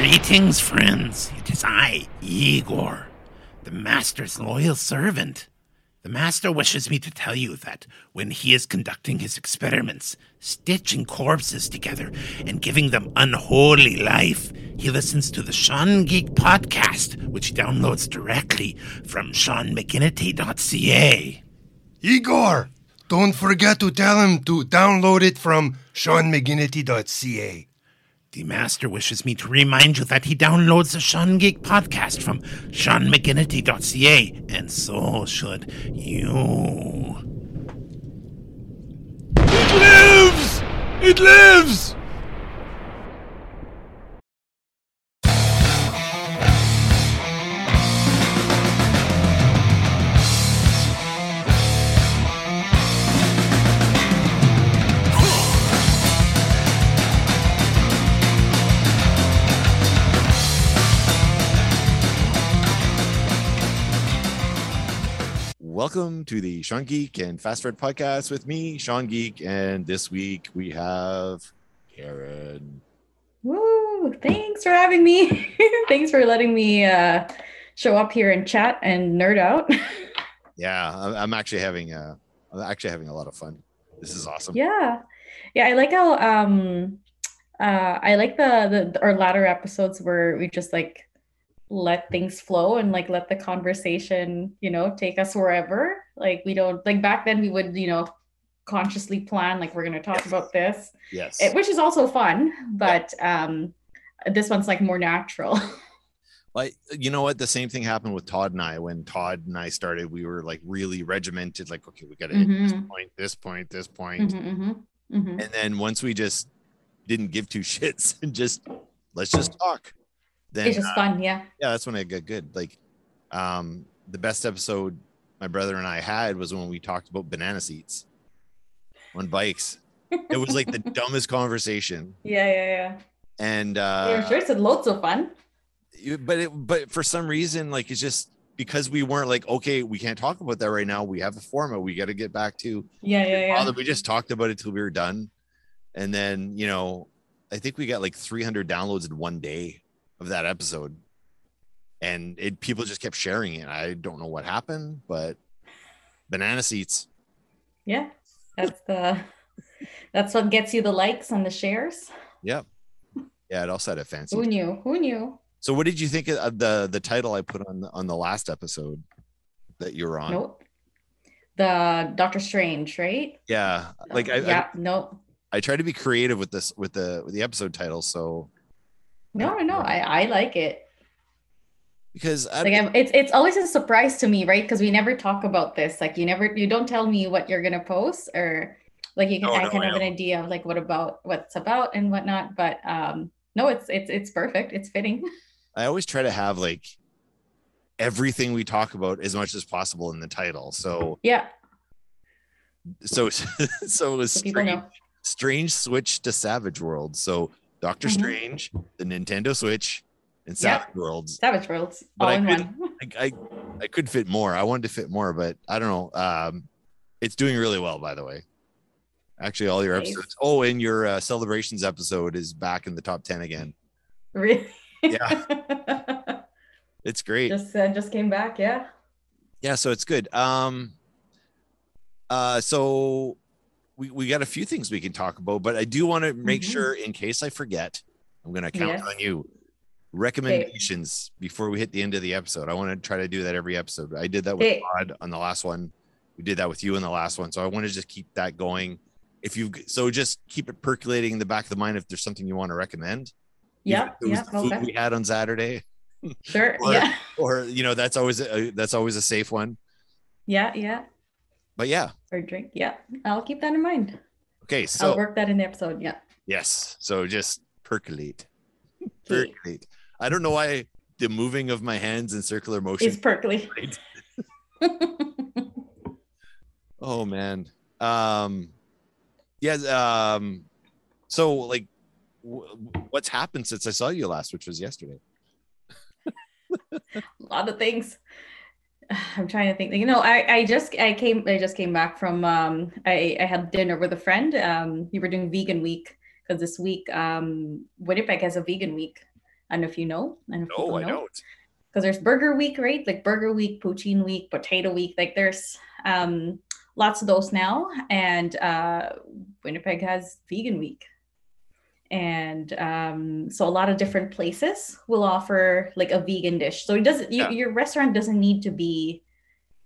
Greetings, friends. It is I, Igor, the Master's loyal servant. The Master wishes me to tell you that when he is conducting his experiments, stitching corpses together and giving them unholy life, he listens to the Sean Geek podcast, which he downloads directly from SeanMcGinity.ca. Igor, don't forget to tell him to download it from SeanMcGinity.ca. The Master wishes me to remind you that he downloads the Sean Geek podcast from SeanMcGinity.ca, and so should you. It lives! It lives! Welcome to the Sean Geek and Fast Fret podcast with me, Sean Geek, and this week we have Karen. Woo! Thanks for having me. thanks for letting me uh, show up here and chat and nerd out. Yeah, I'm- actually having a, I'm actually having a lot of fun. This is awesome. yeah, yeah. I like how um, uh, I like the the our latter episodes where we just like let things flow and like let the conversation you know take us wherever. Like we don't like back then we would you know consciously plan like we're gonna talk about this, Yes. eh, which is also fun, but um, this one's like more natural. Like you know what? The same thing happened with Todd and I. When Todd and I started, we were like really regimented. Like, okay, we got to hit this point, this point, this point. Mhm, mhm, mhm. and then once we just didn't give two shits and just let's just talk. Then It's just uh, fun, yeah. yeah, that's when I got good. Like, um, the best episode my brother and I had was when we talked about banana seats on bikes. It was like the dumbest conversation, Yeah, yeah, yeah. and uh, yeah, uh, sure, it's loads of fun. but it, but for some reason, like it's just because we weren't like, okay, we can't talk about that right now. We have a format. We got to get back to. Yeah, yeah, yeah. bother. We just talked about it till we were done, and then you know, I think we got like 300 downloads in one day of that episode, and it people just kept sharing it. I don't know what happened, but banana seats. Yeah, that's the that's what gets you the likes and the shares. Yep. Yeah, it also had a fancy. Who knew? Who knew? So, what did you think of the the title I put on the, on the last episode that you were on? Nope. The Doctor Strange, right? Yeah, like I, yeah, nope. I tried to be creative with this with the with the episode title. So No, no, no. I I like it. because I, Like I'm, it's it's always a surprise to me, right? Because we never talk about this. Like you never you don't tell me what you're gonna post or like you can Oh, I no, can I have an idea of like what about what's about and whatnot. But um no, it's it's it's perfect. It's fitting. I always try to have like everything we talk about as much as possible in the title. So Yeah, so so it was so strange, strange switch to Savage World. So Doctor Mhm. Strange, the Nintendo Switch, and. Savage Worlds. Savage Worlds But all I in could- one. I, I I could fit more. I wanted to fit more, but I don't know. Um, it's doing really well, by the way. Actually, all your Nice. episodes. Oh, and your uh, celebrations episode is back in the top ten again. Really? Yeah. It's great. just uh, just came back. Yeah. yeah so it's good um uh so we we got a few things we can talk about but i do want to make Mhm. sure in case i forget i'm gonna count Yes. on you recommendations before we hit the end of the episode i want to try to do that every episode i did that with Okay. Todd on the last one we did that with you in the last one so i want to just keep that going if you so just keep it percolating in the back of the mind if there's something you want to recommend Yeah. Yeah. food Okay. we had on saturday Sure. or- yeah. or you know that's always a, that's always a safe one Yeah. Yeah. But yeah Or drink. Yeah. I'll keep that in mind. okay so I'll work that in the episode. Yeah. Yes. So just percolate. Okay. Percolate. I don't know why the moving of my hands in circular motion. Perkly. right? oh man. Um yes, um so like w- what's happened since I saw you last, which was yesterday? a lot of things. I'm trying to think. You know, I, I just I came I just came back from um I, I had dinner with a friend. Um we were doing vegan week because this week um Winnipeg has a vegan week. I don't know if you know. I don't know No, I know. don't. because there's burger week right like burger week poutine week potato week like there's um lots of those now and uh winnipeg has vegan week and um so a lot of different places will offer like a vegan dish. So it doesn't you, Yeah. your restaurant doesn't need to be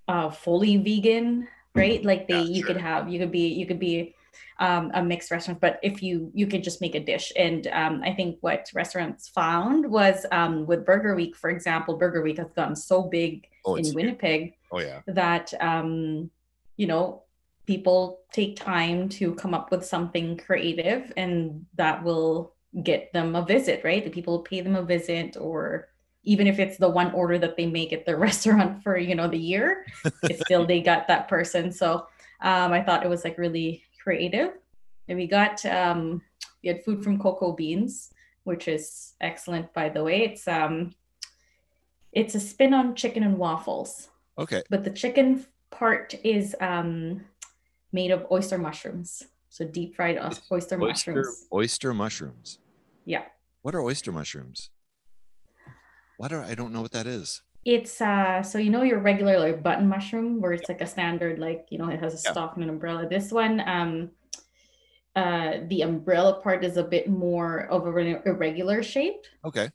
uh fully vegan right? Like they Yeah, you could have you could be you could be um, a mixed restaurant. But if you you could just make a dish. And um, i think what restaurants found was um, with burger week for example burger week has gotten so big Oh, in winnipeg oh yeah. that um, you know people take time to come up with something creative and that will get them a visit right? The people pay them a visit or even if it's the one order that they make at the restaurant for you know the year it's still they got that person. So um, i thought it was like really creative. And we got um, we had food from cocoa beans which is excellent by the way. It's um it's a spin on chicken and waffles. Okay. but the chicken part is um, made of oyster mushrooms. So deep fried oyster, Oyster mushrooms. oyster mushrooms. Yeah. What are oyster mushrooms? What are I don't know what that is. It's uh so you know your regular like button mushroom where it's like a standard like you know it has a Yeah. stalk and an umbrella. This one um uh the umbrella part is a bit more of a re- irregular shape Okay.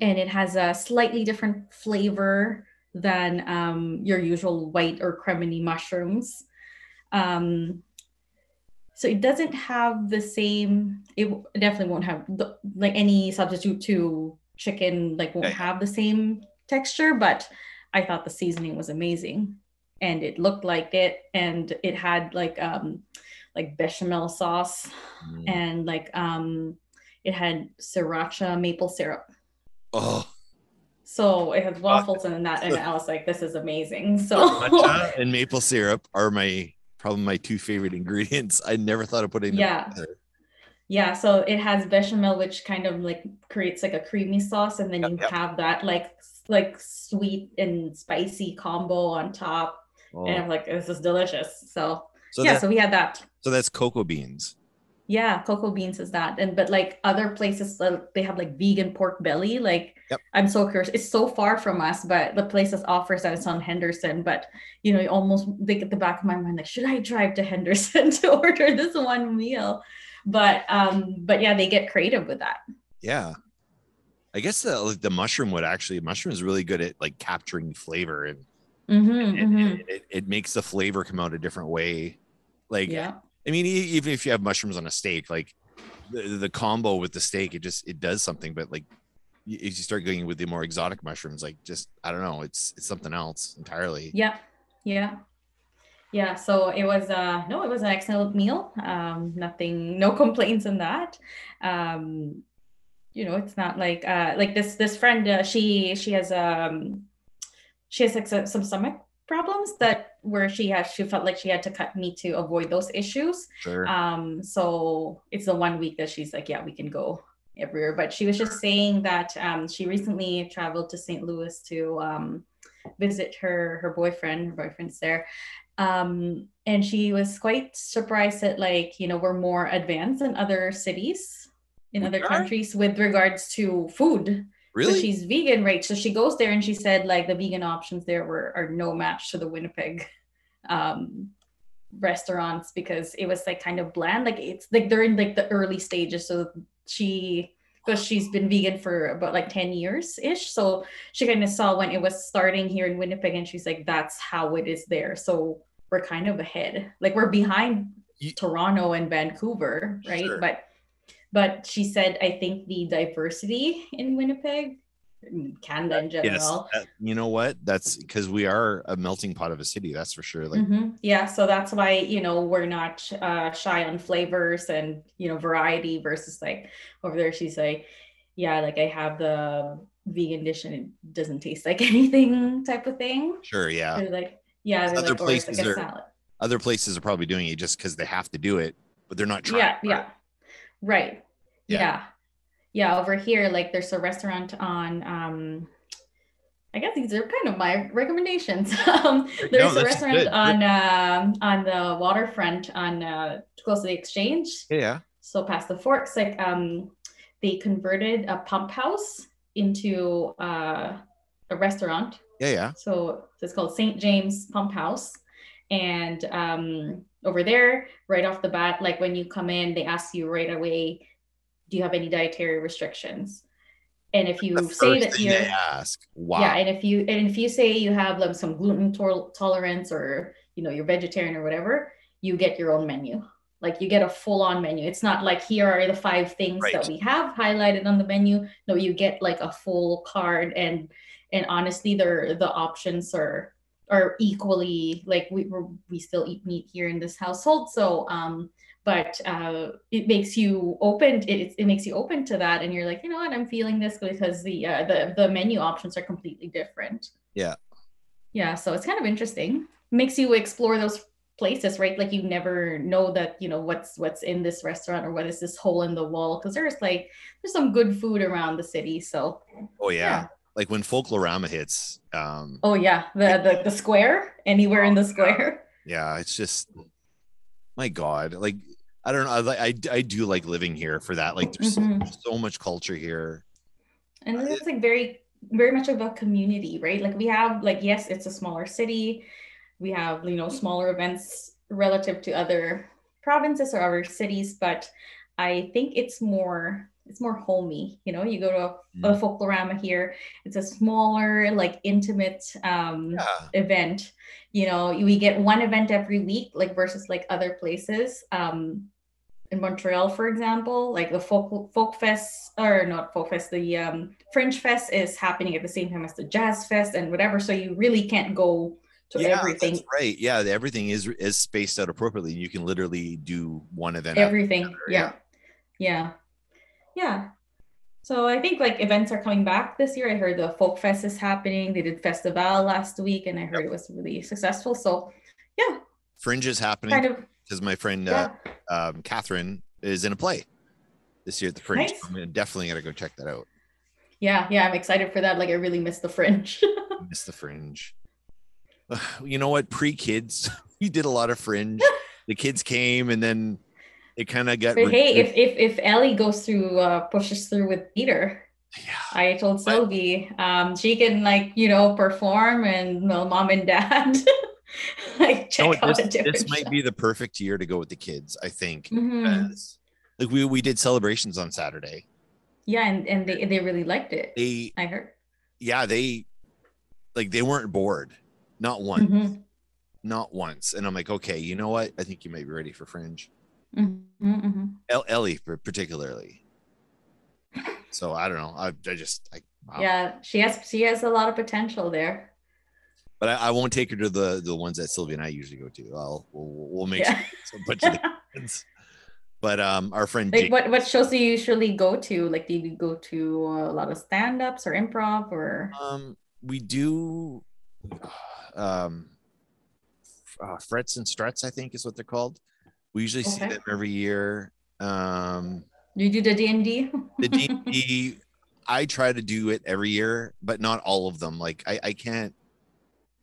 and it has a slightly different flavor than um, your usual white or cremini mushrooms. Um, so it doesn't have the same. It definitely won't have the, like any substitute to chicken. Like won't have the same texture. But I thought the seasoning was amazing, and it looked like it, and it had like um, like bechamel sauce Mm. and like um, it had sriracha maple syrup. Oh, So it had waffles and that, and I was like, "This is amazing." So and maple syrup are my probably my two favorite ingredients. I never thought of putting them Yeah. together. yeah, so it has bechamel, which kind of like creates like a creamy sauce, and then Yep, you yep. have that like like sweet and spicy combo on top, Oh. and I'm like, "This is delicious." So, So yeah, that, so we had that. so that's cocoa beans. Yeah, cocoa beans is that, and but like other places, uh, they have like vegan pork belly. Like, Yep. I'm so curious. It's so far from us, but the place that offers that it's on Henderson. But you know, you almost think at the back of my mind, like, should I drive to Henderson to order this one meal? But um, but yeah, they get creative with that. Yeah. I guess the like the mushroom would actually mushroom is really good at like capturing flavor and Mhm, it, mhm. it, it, it makes the flavor come out a different way. Like Yeah, I mean, even if you have mushrooms on a steak, like the, the combo with the steak, it just it does something. But like if you start going with the more exotic mushrooms, like just I don't know, it's it's something else entirely. yeah, yeah. Yeah, so it was uh no, it was an excellent meal. Um, nothing, no complaints in that. Um, you know, it's not like uh like this this friend uh, she she has um she has like some stomach problems that where she has she felt like she had to cut me to avoid those issues. Sure. Um, so it's the one week that she's like, yeah, we can go everywhere. But she was just saying that um, she recently traveled to St. Louis to um, visit her her boyfriend. Her boyfriend's there, um, and she was quite surprised that like you know we're more advanced than other cities in We other are? countries with regards to food. So she's vegan, right? So she goes there and she said like the vegan options there were are no match to the Winnipeg um restaurants because it was like kind of bland. Like it's like they're in like the early stages. So she because she's been vegan for about like 10 years ish. So she kind of saw when it was starting here in Winnipeg and she's like, that's how it is there. So we're kind of ahead. Like we're behind You- Toronto and Vancouver, right? Sure. But but she said I think the diversity in Winnipeg, Canada in general. yes. you know what? That's because we are a melting pot of a city. That's for sure. Like Mhm. Yeah, so that's why you know we're not uh, shy on flavors and you know variety versus like over there. She's like, yeah, like I have the vegan dish and it doesn't taste like anything type of thing. sure, yeah. They're like, yeah, they're Other like, like places a are- salad. Other places are probably doing it just because they have to do it, but they're not trying. Yeah, hard. yeah, right. Yeah. Yeah. yeah, Over here, like there's a restaurant on. um I guess these are kind of my recommendations. um, there's No, a restaurant good. on um on the waterfront on uh, close to the exchange. Yeah. so past the forks like um they converted a pump house into uh, a restaurant. Yeah, yeah. So it's called St. James Pump House. And um, over there, right off the bat, like when you come in, they ask you right away, do you have any dietary restrictions? And if you say that they ask. Wow. yeah, and if you and if you say you have like some gluten tol- tolerance or you know you're vegetarian or whatever, you get your own menu. Like you get a full on menu. It's not like here are the five things Right. that we have highlighted on the menu. No, you get like a full card and and honestly the the options are are equally like we we still eat meat here in this household. So um but uh, it makes you open it, it makes you open to that and you're like you know what i'm feeling this because the uh, the the menu options are completely different Yeah. yeah so it's kind of interesting makes you explore those places right like you never know that you know what's what's in this restaurant or what is this hole in the wall because there's like there's some good food around the city so oh yeah. yeah. Like when Folklorama hits, um, oh yeah the the, the square anywhere in the square yeah, it's just my God. Like I don't know. I like I, I do like living here for that. Like there's Mhm. so, so much culture here. and it's like very very much of a community right like we have like yes it's a smaller city we have you know smaller events relative to other provinces or other cities but i think it's more it's more homey you know you go to a, a folklorama here it's a smaller like intimate um Yeah. event you know we get one event every week like versus like other places um in montreal for example like the folk folk fest or not folk fest the um fringe fest is happening at the same time as the jazz fest and whatever so you really can't go to yeah, everything. That's right. Yeah, everything is is spaced out appropriately. And you can literally do one event. everything another, yeah. yeah. Yeah. So i think like events are coming back this year. I heard the folk fest is happening. They did festival last week and i heard it was really successful. So yeah. Fringe is happening. Kind of because my friend yeah uh, um, Catherine is in a play this year at the Fringe. Nice. I'm definitely gonna go check that out. yeah yeah i'm excited for that like i really miss the fringe Miss the Fringe. You know what? Pre kids, we did a lot of Fringe. the kids came, and then it kind of got. but hey if if if ellie goes through uh pushes through with peter yeah, i told sylvie um she can like you know perform and well, mom and dad like check what? out a this, different this might be the perfect year to go with the kids. I think. Mhm. because, Like we we did celebrations on Saturday. yeah and and they, they really liked it They i heard yeah they like they weren't bored, not once, Mhm. not once. And I'm like, okay, you know what? I think you might be ready for Fringe. Mhm, mhm. El- Ellie particularly. So I don't know. I, I just I wow. Yeah, she has she has a lot of potential there. But I, I won't take her to the the ones that Sylvia and I usually go to. I'll we'll, we'll make Yeah. sure a bunch of. But um, our friend like Jake, what what shows do you usually go to? Like do you go to a lot of stand-ups or improv or um, we do um, uh, frets and struts. I think is what they're called. We usually see them every year. Um, you do the D&D? the D and D I try to do it every year, but not all of them. Like I, I can't.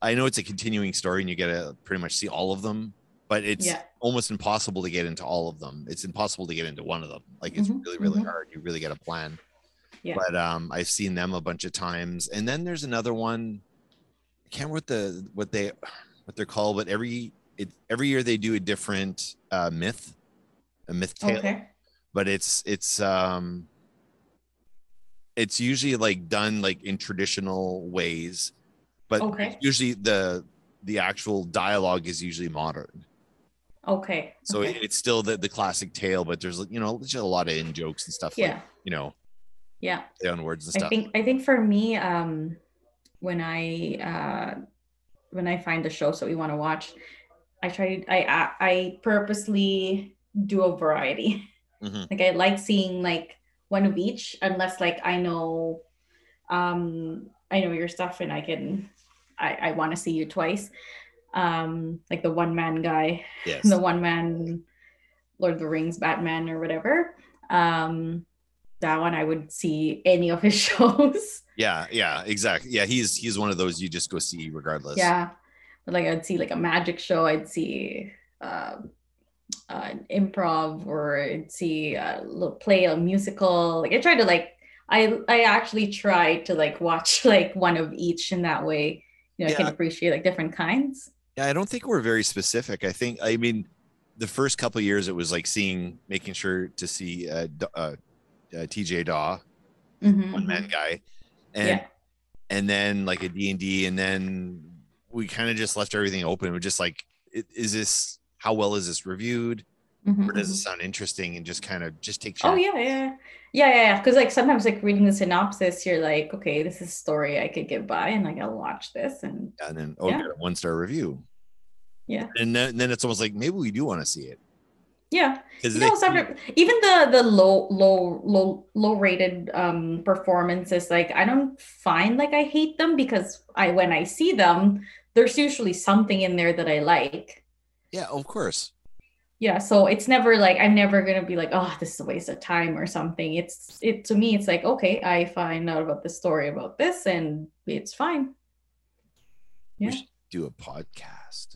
I know it's a continuing story, and you get to pretty much see all of them, but it's Yeah. almost impossible to get into all of them. It's impossible to get into one of them. Like it's Mhm, really, really mhm. hard. You really got to plan. Yeah. But um, I've seen them a bunch of times, and then there's another one. I can't remember what the what they what they're called, but every it every year they do a different uh, myth, a myth tale Okay. but it's it's um it's usually like done like in traditional ways but Okay. usually the the actual dialogue is usually modern Okay. so okay. it, it's still the, the classic tale but there's you know just a lot of in jokes and stuff like yeah. you know Yeah. on words and stuff. I think I think for me, um, when I uh, when I find the shows that we want to watch, I try I I, I purposely do a variety. Mhm. Like I like seeing like one of each, unless like I know, um, I know your stuff and I can, I I want to see you twice. Um, like the one man guy yes the one man Lord of the Rings Batman or whatever. Um that one I would see any of his shows. yeah yeah exactly yeah he's he's one of those you just go see regardless yeah. But like I'd see like a magic show, I'd see uh uh, improv or I'd see uh, lo- play a musical. Like I try to like I I actually try to like watch like one of each in that way. You know, I can appreciate like different kinds. Yeah, I don't think we're very specific. I think, I mean, the first couple of years, it was like seeing, making sure to see uh, uh, uh, TJ Dawe, Mhm, one man guy, and Yeah. and then like a D and D, and then we kind of just left everything open. We're just like, is this how well is this reviewed? Mhm, Or does it sound interesting? And just kind of just take. Oh yeah, yeah, yeah, yeah, yeah. Because like sometimes like reading the synopsis, you're like, okay, this is a story I could get by, and like I'll watch this, and and then oh, Yeah. one star review. Yeah. and then, then it's almost like maybe we do want to see it yeah, you know, sometimes even the the low, low, low, low rated um performances, like I don't find like I hate them because I when I see them, there's usually something in there that I like. yeah, of course. Yeah, so it's never like I'm never gonna be like, oh, this is a waste of time or something. It's it to me, it's like okay, I find out about the story about this, and it's fine. We Yeah. should do a podcast,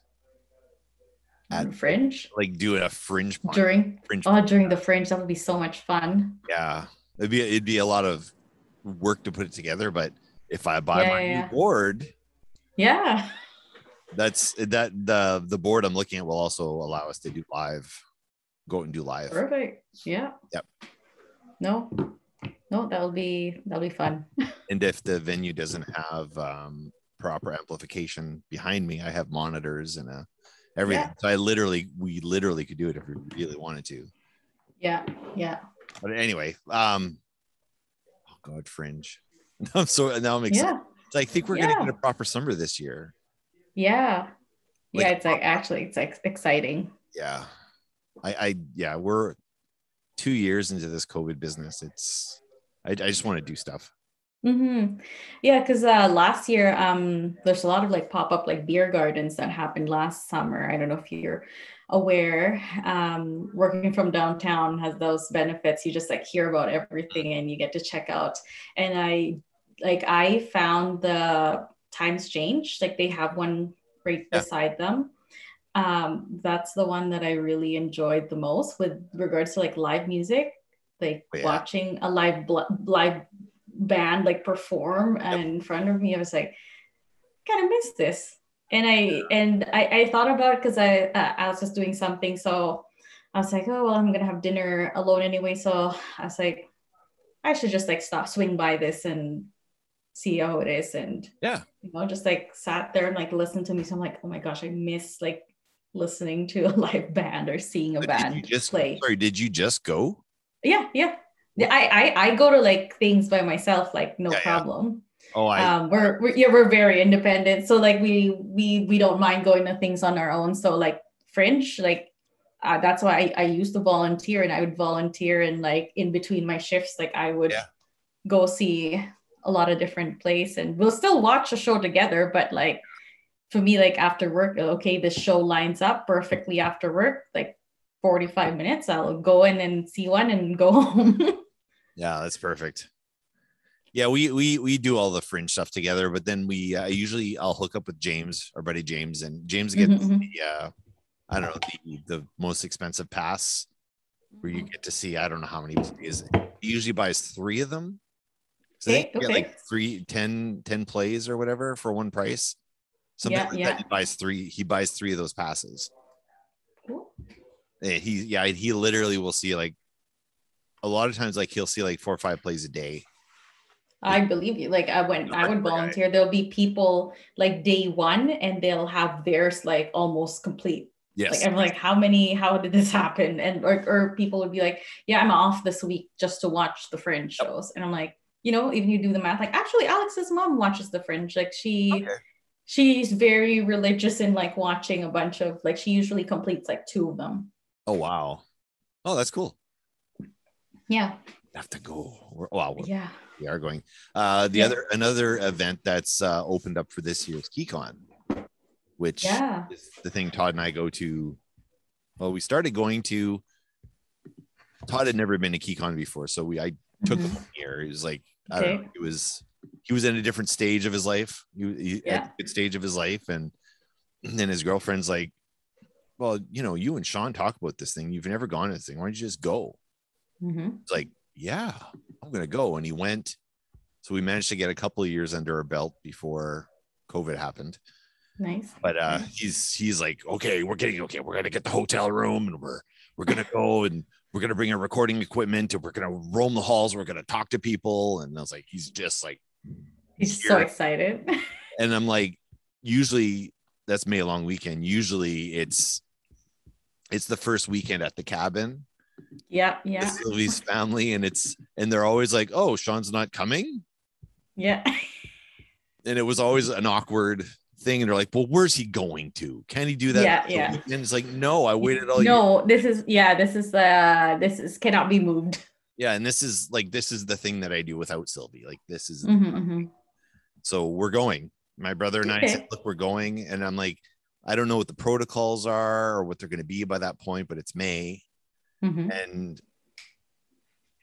At- Fringe like do a fringe podcast. during fringe. oh during the Fringe, that would be so much fun. yeah, it'd be it'd be a lot of work to put it together. But if I buy Yeah, my yeah, new board, Yeah. That's that the the board I'm looking at will also allow us to do live, go and do live. Perfect. Yeah. Yep. No, no, that'll be that'll be fun. And if the venue doesn't have um, proper amplification behind me, I have monitors and a everything. Yeah. So I literally, we literally could do it if we really wanted to. Yeah. Yeah. But anyway, um, oh god, fringe. I'm so now I'm excited. Yeah. I think we're gonna get a proper summer this year. Yeah. Like- yeah. It's like actually, it's like exciting. Yeah, I, I, yeah, we're two years into this COVID business. It's, I, I just want to do stuff. Mm-hmm. Yeah, because uh, last year, um, there's a lot of like pop up like beer gardens that happened last summer. I don't know if you're aware. Um, working from downtown has those benefits. You just like hear about everything and you get to check out. And I like I found the times change. Like they have one right Yeah. beside them. Um, that's the one that I really enjoyed the most with regards to like live music, like Oh, yeah. watching a live bl- live band like perform in front of me. I was like, kind of miss this. And I and I, I thought about it because I uh, I was just doing something, so I was like, oh well, I'm gonna have dinner alone anyway. So I was like, I should just like stop, swing by this, and see how it is. And Yeah. you know, just like sat there and like listened to me. So I'm like, oh my gosh, I miss like listening to a live band or seeing a But band you just play. sorry? Did you just go? Yeah, yeah. Yeah, I, I I go to like things by myself, like no Yeah, yeah. problem. Oh, I um, we're, we're yeah, we're very independent, so like we we we don't mind going to things on our own. So like Fringe, like uh, that's why I, I used to volunteer, and I would volunteer and like in between my shifts, like I would Yeah. go see a lot of different plays, and we'll still watch a show together. But like for me, like after work, okay, this show lines up perfectly after work, like. 45 minutes i'll go in and see one and go home Yeah, that's perfect. Yeah, we we we do all the fringe stuff together, but then we uh, usually I'll hook up with James, our buddy James, and James gets Mhm, mhm. the uh, I don't know the the most expensive pass where you get to see I don't know how many plays. He usually buys three of them. So think Okay, get like three, 10, 10 plays or whatever for one price. Something Yeah, like yeah. that. He buys three. He buys three of those passes. Cool. And he yeah he literally will see like a lot of times like he'll see like four or five plays a day. I believe you. Like I when I would volunteer, there'll be people like day one and they'll have theirs like almost complete. Yes. Like I'm like, how many, how did this happen? And or, or people would be like, Yeah, I'm off this week just to watch the fringe shows. And I'm like, you know, even you do the math, like actually Alex's mom watches the fringe. Like she Okay. she's very religious in like watching a bunch of like she usually completes like two of them. Oh wow. Oh, that's cool. Yeah. have to go. We're, wow, we're- Yeah. we are going. Uh, the Yeah. other another event that's uh, opened up for this year's KeyCon, which Yeah. is the thing Todd and I go to. Well, we started going to. Todd had never been to KeyCon before, so we I took Mhm. him here. year. He was like, Okay. know, he was he was in a different stage of his life. He, he at Yeah. a good stage of his life, and then his girlfriend's like, well, you know, you and Sean talk about this thing. You've never gone to this thing. Why don't you just go? Mhm. It's like, yeah, I'm gonna go. And he went. So we managed to get a couple of years under our belt before COVID happened. Nice. But uh he's he's like, okay, we're getting okay, we're gonna get the hotel room and we're we're gonna go and we're gonna bring our recording equipment and we're gonna roam the halls, we're gonna talk to people. And I was like, he's just like, He's so excited. and I'm like, usually that's May long weekend. Usually it's it's the first weekend at the cabin yeah, yeah, Sylvie's family, and it's and they're always like, "Oh, Sean's not coming," yeah. and it was always an awkward thing. And they're like, "Well, where's he going to? Can he do that?" Yeah, yeah. And it's like, "No, I waited all year." no, this is yeah, this is uh this is cannot be moved. Yeah, and this is like this is the thing that I do without Sylvie. Like this is Mhm, mhm. so we're going. My brother and I said, "Look, we're going," and I'm like, I don't know what the protocols are or what they're going to be by that point, but it's May. Mhm. and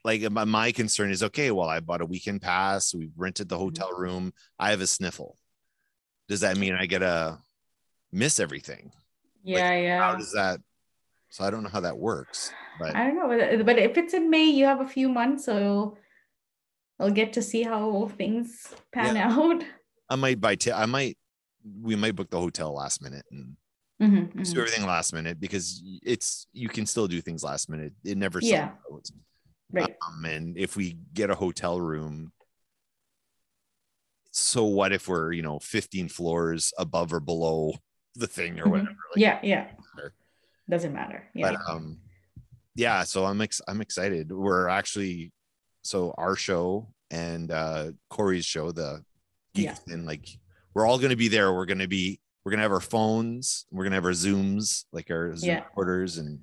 like my, my concern is okay well i bought a weekend pass we rented the hotel room i have a sniffle does that mean i gotta miss everything Yeah, how yeah. How does that so i don't know how that works but I don't know, but- if it's in May, you have a few months, so I'll get to see how things pan out. i might buy t- i might we might book the hotel last minute and Mhm, mhm. do everything last minute because it's you can still do things last minute it never Yeah. out. Right. um, and if we get a hotel room so what if we're you know 15 floors above or below the thing or Mhm. whatever like, yeah, yeah. Doesn't matter. Yeah. but um yeah so i'm ex- i'm excited we're actually so our show and uh corey's show the Yeah. and like we're all going to be there we're going to be we're going to have our phones we're going to have our zooms like our zoom Yeah. recorders and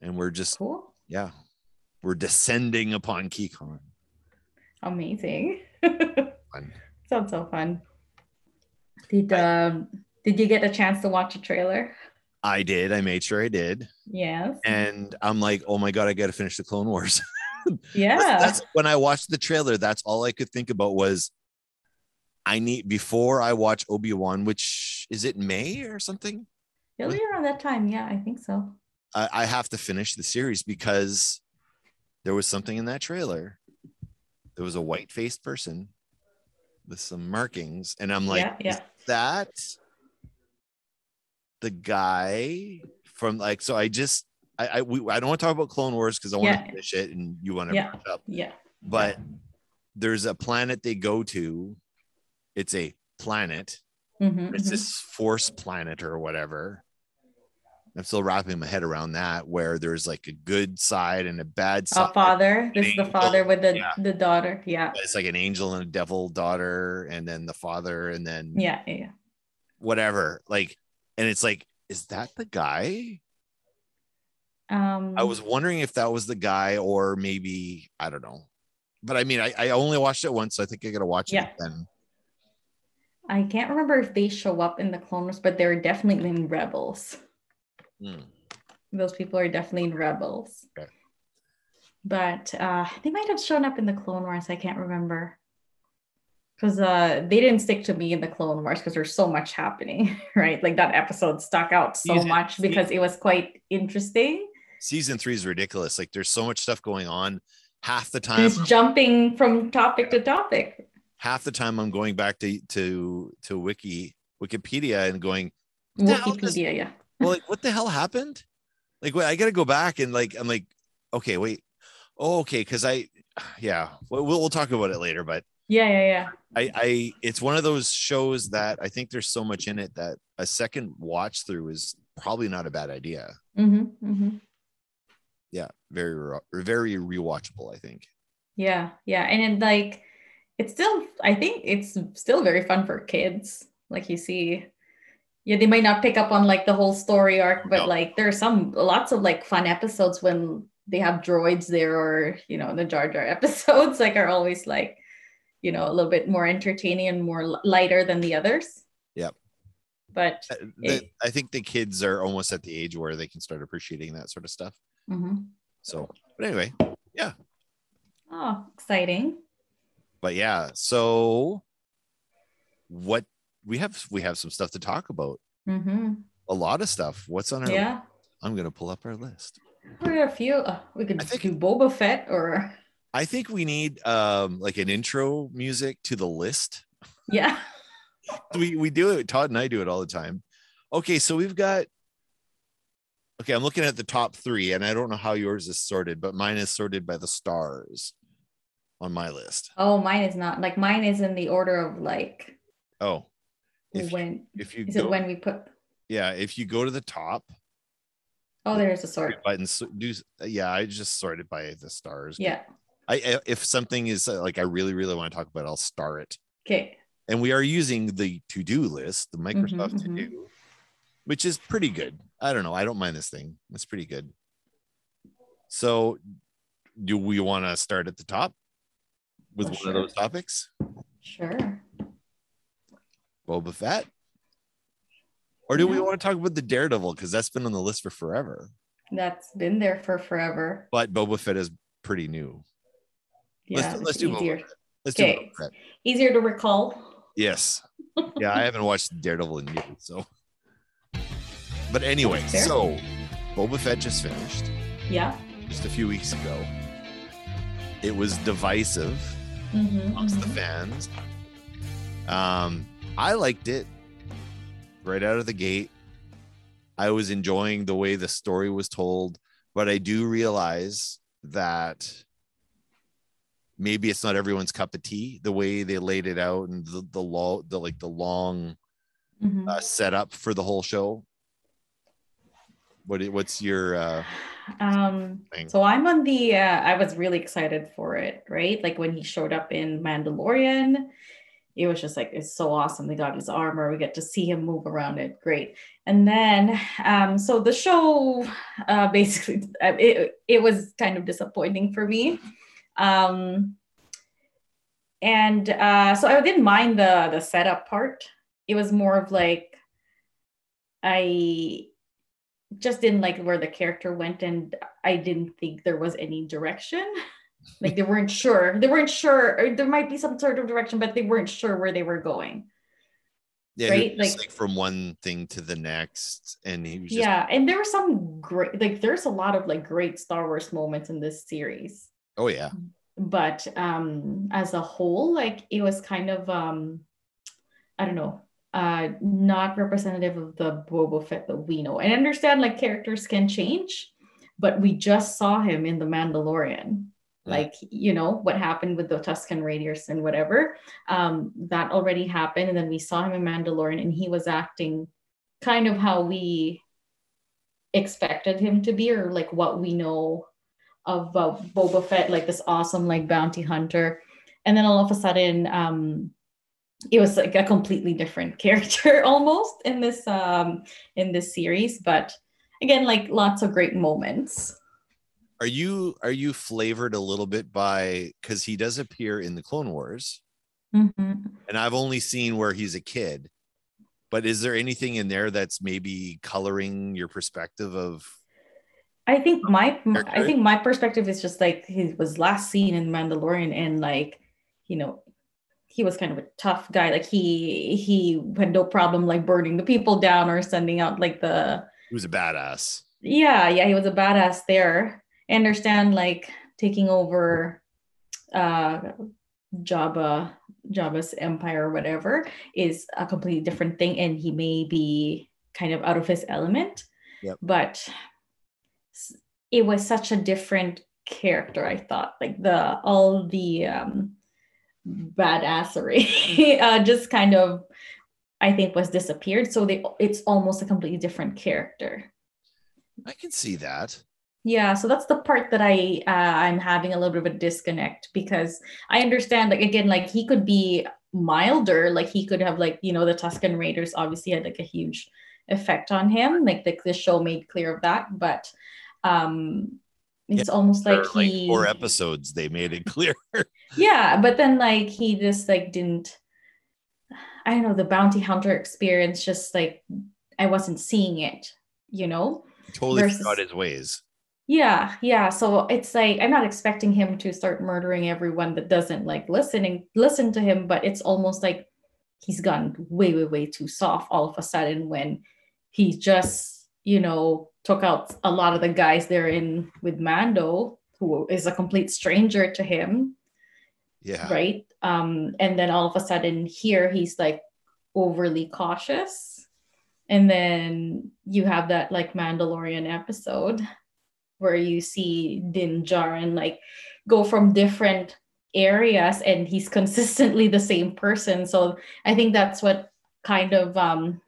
and we're just cool. yeah we're descending upon KeyCon. Amazing. Fun. Sounds so fun. Did um did you get a chance to watch a trailer? I did. I made sure I did. Yes. And I'm like, oh my God, I got to finish the Clone Wars. Yeah. That's when I watched the trailer. That's all I could think about was I need before I watch Obi-Wan, which is it May or something? It'll be around that time. Yeah, I think so. I, I have to finish the series because there was something in that trailer. There was a white faced person with some markings. And I'm like, yeah, yeah. is that the guy from like so I just I I, we, I don't want to talk about Clone Wars because I want Yeah. to finish it and you want to Yeah. up. Yeah. But there's a planet they go to. It's a planet. Mhm, It's mhm. this force planet or whatever. I'm still wrapping my head around that where there's like a good side and a bad side. A father. This is the father with the yeah. the daughter. Yeah. It's like an angel and a devil daughter, and then the father, and then Yeah. Yeah. whatever. Like, and it's like, is that the guy? Um I was wondering if that was the guy, or maybe I don't know. But I mean, I, I only watched it once, so I think I gotta watch Yeah. it again. I can't remember if they show up in the Clone Wars, but they're definitely in Rebels. Hmm. Those people are definitely in Rebels. Okay. But uh, they might have shown up in the Clone Wars. I can't remember. Because uh, they didn't stick to me in the Clone Wars because there's so much happening, right? Like that episode stuck out so Season- much because it was quite interesting. Season three is ridiculous. Like, there's so much stuff going on. Half the time, jumping from topic to topic. half the time, I'm going back to to to Wiki Wikipedia and going, What the does- Wikipedia, yeah. Well, like, what the hell happened? Like, wait, I got to go back and like, I'm like, okay, wait, oh, okay, because I, yeah, we'll, we'll talk about it later, but Yeah, yeah, yeah. I, I, it's one of those shows that I think there's so much in it that a second watch through is probably not a bad idea. Mm-hmm, mm-hmm. Yeah, very, re- very rewatchable. I think. Yeah, yeah. And then like it's still I think it's still very fun for kids. Like you see, yeah, they might not pick up on like the whole story arc, but No. like there are some lots of like fun episodes when they have droids there or you know the Jar Jar episodes like are always like you know a little bit more entertaining and more lighter than the others. Yep. But Uh, the- I think the kids are almost at the age where they can start appreciating that sort of stuff. mhm. So, but anyway, yeah. oh, exciting. but yeah. So, what we have we have some stuff to talk about. Mm-hmm. a lot of stuff. What's on our? Yeah. I'm gonna pull up our list. We got a few. Uh, we could think- do Boba Fett or I think we need um like an intro music to the list. yeah. We we do it. Todd and I do it all the time. Okay, so we've got. Okay, I'm looking at the top three, and I don't know how yours is sorted, but mine is sorted by the stars on my list. Oh, mine is not like mine is in the order of like Oh, if you, when if you is go, it when we put yeah, if you go to the top, oh there's a sort. buttons do yeah, I just sorted by the stars. Yeah. I if something is uh, like I really really want to talk about, I'll star it. Okay. And we are using the to do list, the Microsoft mhm. to do, which is pretty good. I don't know. I don't mind this thing. It's pretty good. So, do we want to start at the top with For one sure. of those topics? Sure. Boba Fett? Or do we want to talk about the Daredevil? Because that's been on the list for forever. That's been there for forever. But Boba Fett is pretty new. Yeah. let's, let's do Boba easier. Fett. Let's do. Boba Fett. Easier to recall. Yes. Yeah, I haven't watched Daredevil in years, so. But anyway, so Boba Fett just finished Yeah. just a few weeks ago. It was divisive Mhm, amongst the mhm. fans. Um, I liked it right out of the gate. I was enjoying the way the story was told, but I do realize that maybe it's not everyone's cup of tea the way they laid it out and the the law the like the long Mhm. uh, setup for the whole show. What what's your uh Um, thing? so I'm on the. Uh, I was really excited for it, right? Like when he showed up in Mandalorian, it was just like it's so awesome. They got his armor. We get to see him move around it. Great. And then, um, so the show, uh, basically, uh, it it was kind of disappointing for me. Um, and uh, so I didn't mind the the setup part. It was more of like I just didn't like where the character went and i didn't think there was any direction like they weren't sure. They weren't sure or there might be some sort of direction but they weren't sure where they were going. Yeah, right, like- like from one thing to the next, and he was just yeah and there were some great like there's a lot of like great star wars moments in this series. Oh yeah. but um as a whole like it was kind of um i don't know uh not representative of the boba fett that we know. And I understand like characters can change but we just saw him in the mandalorian. Like you know what happened with the tusken raiders and whatever um that already happened and then we saw him in mandalorian and he was acting kind of how we expected him to be or like what we know of uh, Boba Fett, like this awesome like bounty hunter, and then all of a sudden, um, it was like a completely different character almost in this um in this series. But again, like lots of great moments. Are you are you flavored a little bit by because he does appear in the Clone Wars, Mhm. and I've only seen where he's a kid. But is there anything in there that's maybe coloring your perspective of I think my I think my perspective is just like he was last seen in Mandalorian and like you know he was kind of a tough guy like he he had no problem like burning the people down or sending out like the he was a badass? yeah yeah he was a badass there I understand like taking over uh Jabba Jabba's empire or whatever is a completely different thing and he may be kind of out of his element Yep. but it was such a different character I thought like the all the um badassery uh, just kind of I think was disappeared so they it's almost a completely different character I can see that. Yeah, so that's the part that I uh, I'm having a little bit of a disconnect because I understand like again like he could be milder like he could have like you know the Tusken Raiders obviously had like a huge effect on him like the, the show made clear of that but um it's almost like like he four episodes, they made it clear. yeah but then like he just like didn't I don't know the bounty hunter experience just like I wasn't seeing it you know totally Versus- forgot his ways. Yeah, yeah. So it's like I'm not expecting him to start murdering everyone that doesn't like listening listen to him, but it's almost like he's gone way, way, way too soft all of a sudden when he just you know took out a lot of the guys there in with Mando, who is a complete stranger to him, Yeah. right? Um, and then all of a sudden here he's like overly cautious. And then you have that like Mandalorian episode where you see Din Djarin like go from different areas and he's consistently the same person. So I think that's what kind of um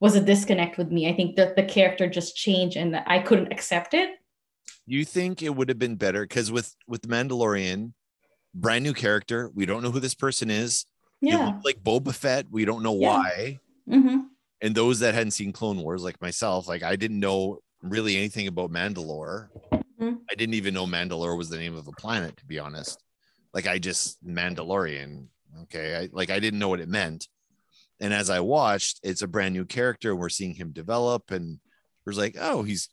was a disconnect with me. I think that the character just changed and I couldn't accept it. You think it would have been better because with with the Mandalorian, brand new character, we don't know who this person is. Yeah. like Boba Fett. We don't know Yeah. why. hmm And those that hadn't seen Clone Wars, like myself, like I didn't know really anything about Mandalore. Mhm. I didn't even know Mandalore was the name of a planet, to be honest. Like I just Mandalorian. Okay. I like I didn't know what it meant. And as I watched, it's a brand new character, and we're seeing him develop. And we're like, oh, he's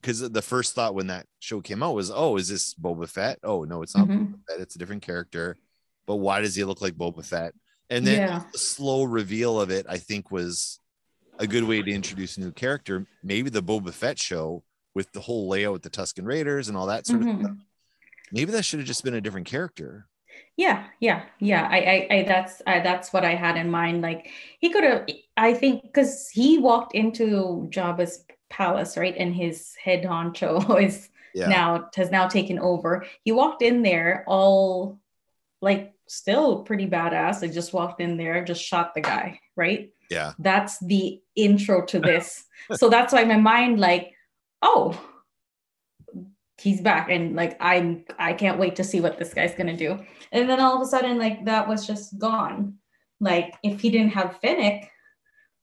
because the first thought when that show came out was, oh, is this Boba Fett? Oh, no, it's not Mhm. Boba Fett. It's a different character. But why does he look like Boba Fett? And then Yeah. the slow reveal of it, I think, was a good way to introduce a new character. Maybe the Boba Fett show with the whole layout with the Tusken Raiders and all that sort of Mhm. stuff. Maybe that should have just been a different character. Yeah, yeah, yeah. I, I, I that's, I, that's what I had in mind. Like he could have, I think, because he walked into Jabba's palace, right, and his head honcho is Yeah. now has now taken over. He walked in there all like still pretty badass. They just walked in there, just shot the guy, right? Yeah. That's the intro to this. so that's why my mind like, oh, he's back and like i'm i can't wait to see what this guy's gonna do and then all of a sudden like that was just gone like if he didn't have Fennec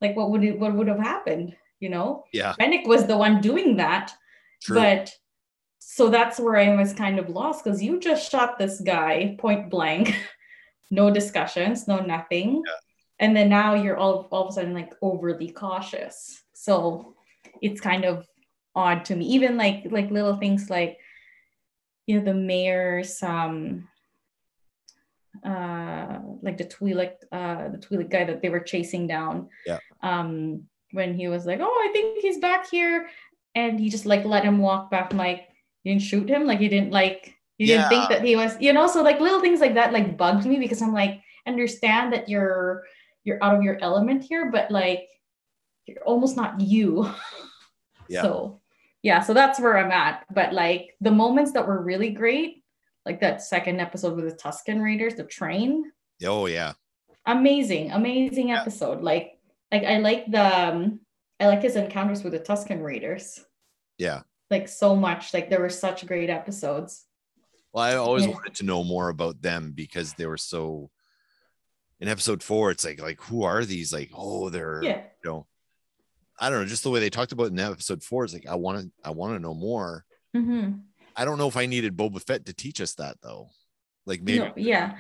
like what would it what would have happened you know Yeah. Fennec was the one doing that True. but so that's where i was kind of lost because you just shot this guy point blank no discussions no nothing and then now you're all, all of a sudden like overly cautious. So it's kind of odd to me. Even like like little things like you know the mayor's um uh like the Twi'lek uh the Twi'lek guy that they were chasing down. Yeah. um when he was like oh I think he's back here. And he just like let him walk back. Like you didn't shoot him. Like you didn't like you didn't think that he was you know so like little things like that like bugged me because I'm like understand that you're you're out of your element here but like you're almost not you Yeah. so yeah so that's where i'm at but like the moments that were really great like that second episode with the tusken raiders the train oh yeah. amazing amazing episode like like i like the um, i like his encounters with the tusken raiders Yeah. like so much like there were such great episodes Well, I always Yeah. wanted to know more about them because they were so in episode four, it's like like who are these? Like, oh, they're yeah you know, I don't know, just the way they talked about in episode four is like I want to I want to know more. hmm I don't know if I needed Boba Fett to teach us that though. Like maybe no, yeah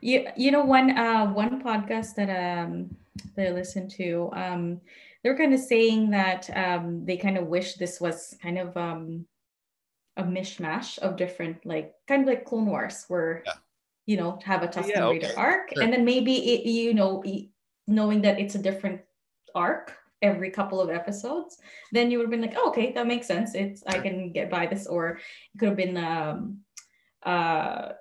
you, you know one uh one podcast that um that I listened to um they were kind of saying that um they kind of wish this was kind of um a mishmash of different like kind of like Clone Wars where Yeah. You know have a Tusken yeah, Raider arc. Sure. and then maybe it, you know knowing that it's a different arc every couple of episodes then you would have been like oh, okay that makes sense. It's I can get by this. Or it could have been um uh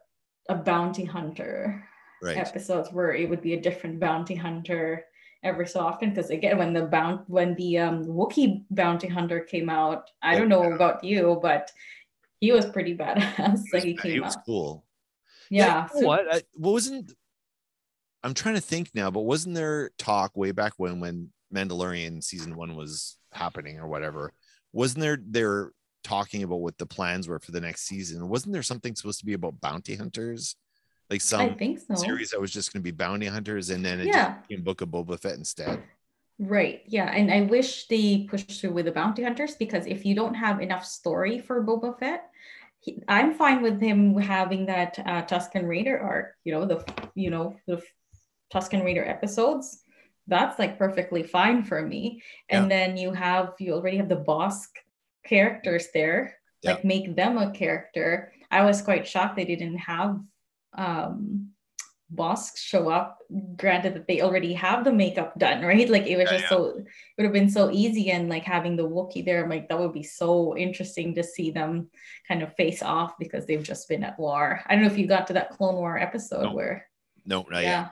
a bounty hunter right. episodes where it would be a different bounty hunter every so often. Because again when the bound when the um Wookiee bounty hunter came out I don't know about you but he was pretty badass like he He came was out. cool. Yeah, you know what? I, what wasn't I'm trying to think now, but wasn't there talk way back when when Mandalorian season one was happening or whatever? Wasn't there they're talking about what the plans were for the next season? Wasn't there something supposed to be about bounty hunters? Like some I think so series that was just going to be bounty hunters, and then it Yeah. became Book of Boba Fett instead. Right. Yeah. And I wish they pushed through with the bounty hunters because if you don't have enough story for Boba Fett, he, I'm fine with him having that uh, Tusken Raider arc, you know, the, you know, the Tusken Raider episodes. That's like perfectly fine for me. And then you have, you already have the Bossk characters there, Yeah. like make them a character. I was quite shocked they didn't have um Bossk show up. Granted that they already have the makeup done, right? Like it was Yeah, just yeah. so it would have been so easy and like having the Wookiee there, I'm like that would be so interesting to see them kind of face off because they've just been at war. I don't know if you got to that Clone War episode where No, not yet. yeah.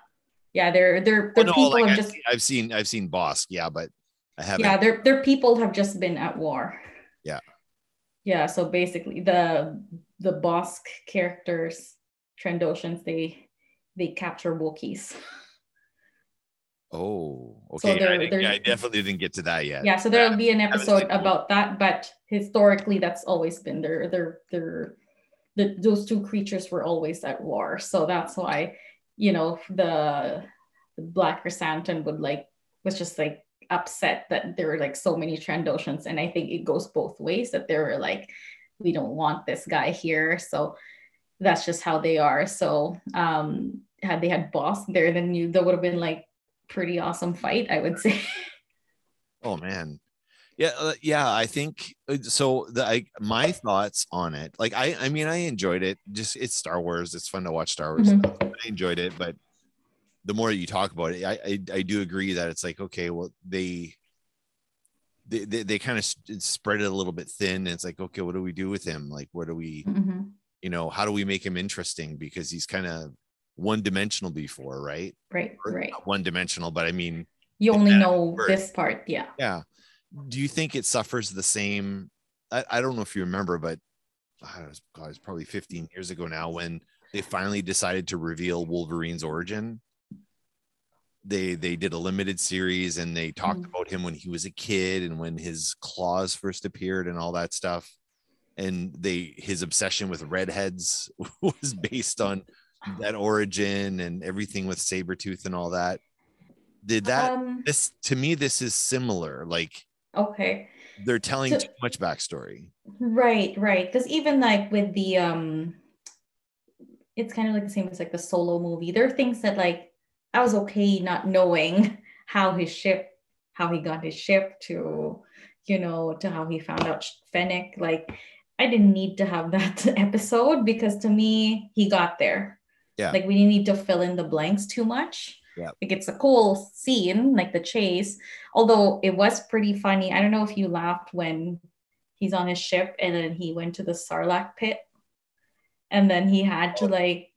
Yeah, they're they're their no, people like, have I've, just I've seen I've seen Bossk, yeah, but I haven't. yeah, their their people have just been at war. Yeah. Yeah, so basically the the Bossk characters, Trandoshans, they they capture Wookiees. Oh, So okay. they're- I, yeah, I definitely didn't get to that yet. Yeah, so there'll be an episode about that, but historically that's always been their their their the, those two creatures were always at war. So that's why, you know, the, the Black Krrsantan would like was just like upset that there were like so many Trandoshans. And I think it goes both ways that they were like, we don't want this guy here. So that's just how they are. So um had they had Bossk there, then you that would have been like pretty awesome fight, I would say. Oh man. Yeah, uh, yeah, I think uh, so the I my thoughts on it. Like I I mean I enjoyed it. Just it's Star Wars. It's fun to watch Star Wars. Mhm. I enjoyed it, but the more you talk about it, I I, I do agree that it's like okay, well they they, they, they kind of spread it a little bit thin and it's like okay what do we do with him like what do we Mhm. you know how do we make him interesting because he's kind of one dimensional before right Right, Or right. one dimensional but i mean You only know this part, yeah. yeah do you think it suffers the same i, I don't know if you remember but I don't know, God, it's probably 15 years ago now when they finally decided to reveal wolverine's origin they they did a limited series and they talked Mhm. about him when he was a kid and when his claws first appeared and all that stuff and they his obsession with redheads was based on that origin and everything with Sabretooth and all that did that um this to me this is similar like okay. they're telling So- too much backstory Right, right. Because even like with the um it's kind of like the same as like the solo movie. There are things that like I was okay not knowing how his ship, how he got his ship to, you know, to how he found out Fennec. Like I didn't need to have that episode because to me he got there. Yeah. Like we didn't need to fill in the blanks too much. Yeah. Like it's a cool scene, like the chase. Although it was pretty funny. I don't know if you laughed when he's on his ship and then he went to the Sarlacc pit and then he had to like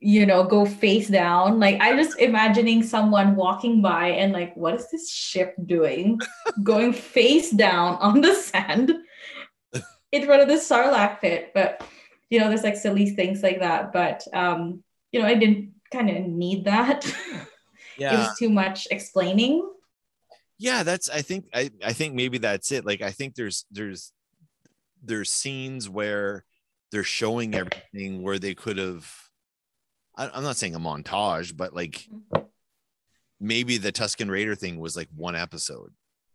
you know go face down like i just imagining someone walking by and like what is this ship doing going face down on the sand in front of the sarlacc pit but you know there's like silly things like that but um you know i didn't kind of need that. It was too much explaining. Yeah that's i think i i think maybe that's it. Like i think there's there's there's scenes where they're showing everything where they could have i'm not saying a montage but like maybe the tusken raider thing was like one episode.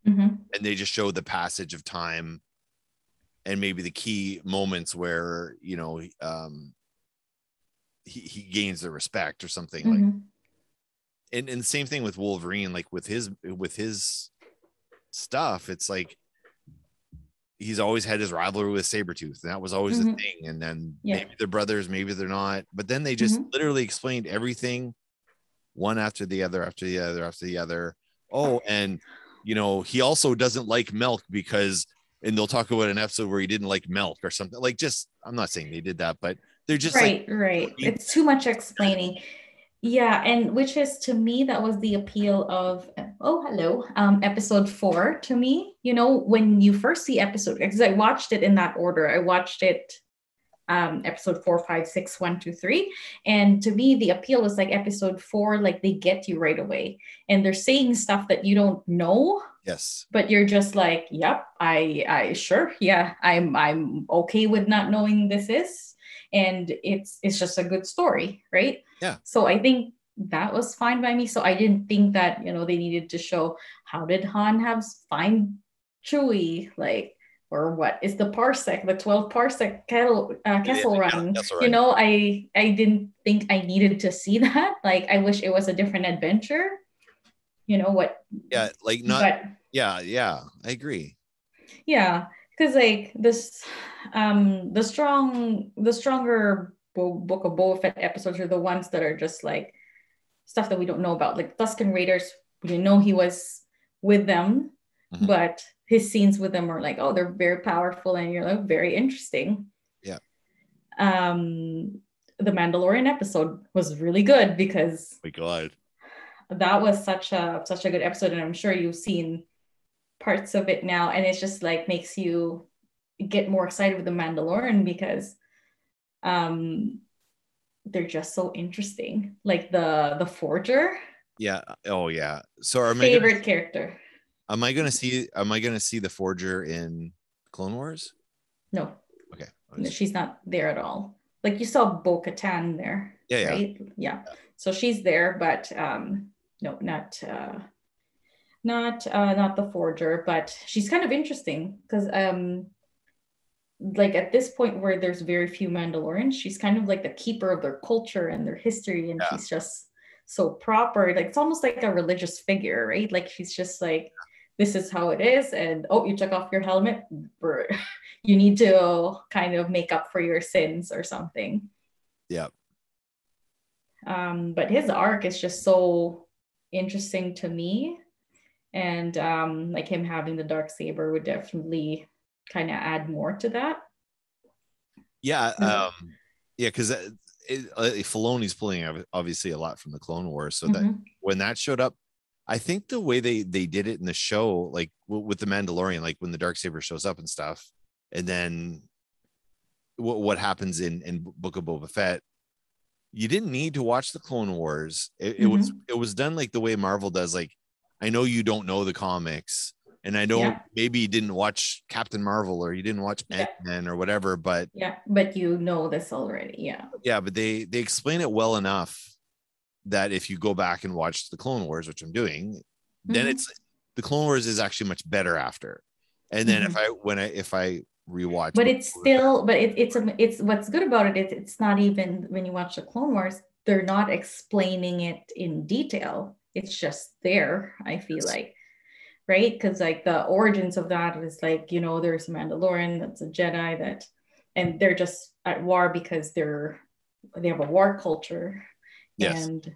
Mhm. and they just showed the passage of time and maybe the key moments where you know um he, he gains the respect or something like Mhm. and and same thing with Wolverine, like with his with his stuff, it's like he's always had his rivalry with Sabretooth, and that was always the Mhm. thing. And then Yeah. maybe they're brothers, maybe they're not. But then they just Mhm. literally explained everything one after the other, after the other, after the other. Oh, and you know, he also doesn't like milk because and they'll talk about an episode where he didn't like milk or something. Like just I'm not saying they did that, but they're just like right right. it's too much explaining. Yeah and which is to me that was the appeal of oh hello um episode four to me. You know when you first see episode because i watched it in that order. I watched it um episode four five six one two three. And to me the appeal was like episode four like they get you right away. And they're saying stuff that you don't know. Yes. but you're just like yep i i sure yeah i'm i'm okay with not knowing this is and it's it's just a good story right? Yeah. so i think that was fine by me. So i didn't think that you know they needed to show how did han have find chewie like or what is the parsec the 12 parsec kettle uh, kessel yeah, run. Kessel you know i i didn't think i needed to see that. Like i wish it was a different adventure. You know what? Yeah, like not but yeah, yeah, I agree. yeah because like this um the strong the stronger Bo- book of Boba Fett episodes are the ones that are just like stuff that we don't know about. Like Tusken Raiders, we didn't know he was with them, Mhm. but his scenes with them are like, oh, they're very powerful and you're like very interesting. Yeah. Um, the Mandalorian episode was really good because My God. that was such a such a good episode, and I'm sure you've seen parts of it now, and it's just like makes you get more excited with the Mandalorian because um they're just so interesting. Like the the forger, Yeah. Oh yeah. So am I gonna, favorite character. am I gonna see am I gonna see the forger in Clone Wars? No, Okay. no, she's not there at all. Like you saw Bo Katan there, Yeah, yeah. right? Yeah. So she's there, but um no, not uh not uh not the forger, but she's kind of interesting because um like at this point where there's very few Mandalorians, she's kind of like the keeper of their culture and their history, and Yeah. she's just so proper. Like it's almost like a religious figure, right? Like she's just like, this is how it is, and oh, you took off your helmet, you need to kind of make up for your sins or something. Yeah. Um, but his arc is just so interesting to me, and um, like him having the dark saber would definitely kind of add more to that. Yeah. Mhm. Um, yeah, because it, uh, Filoni's pulling obviously a lot from the Clone Wars. So that Mhm. when that showed up, I think the way they they did it in the show, like w- with the Mandalorian, like when the dark saber shows up and stuff, and then what what happens in in Book of Boba Fett, you didn't need to watch the Clone Wars. It, it was it was done like the way Marvel does. Like, I know you don't know the comics, and I know Yeah. maybe you didn't watch Captain Marvel or you didn't watch Yeah. Ant Man or whatever, but Yeah, but you know this already. Yeah. yeah but they they explain it well enough that if you go back and watch the clone wars which i'm doing then Mhm. it's the clone wars is actually much better after and then if i when i if i rewatch But it's still, but it, it's a, it's what's good about it. It it's not even when you watch the Clone Wars, they're not explaining it in detail. It's just there. I feel like, right? Because like the origins of that is like you know there's a Mandalorian that's a Jedi that, and they're just at war because they're they have a war culture yes and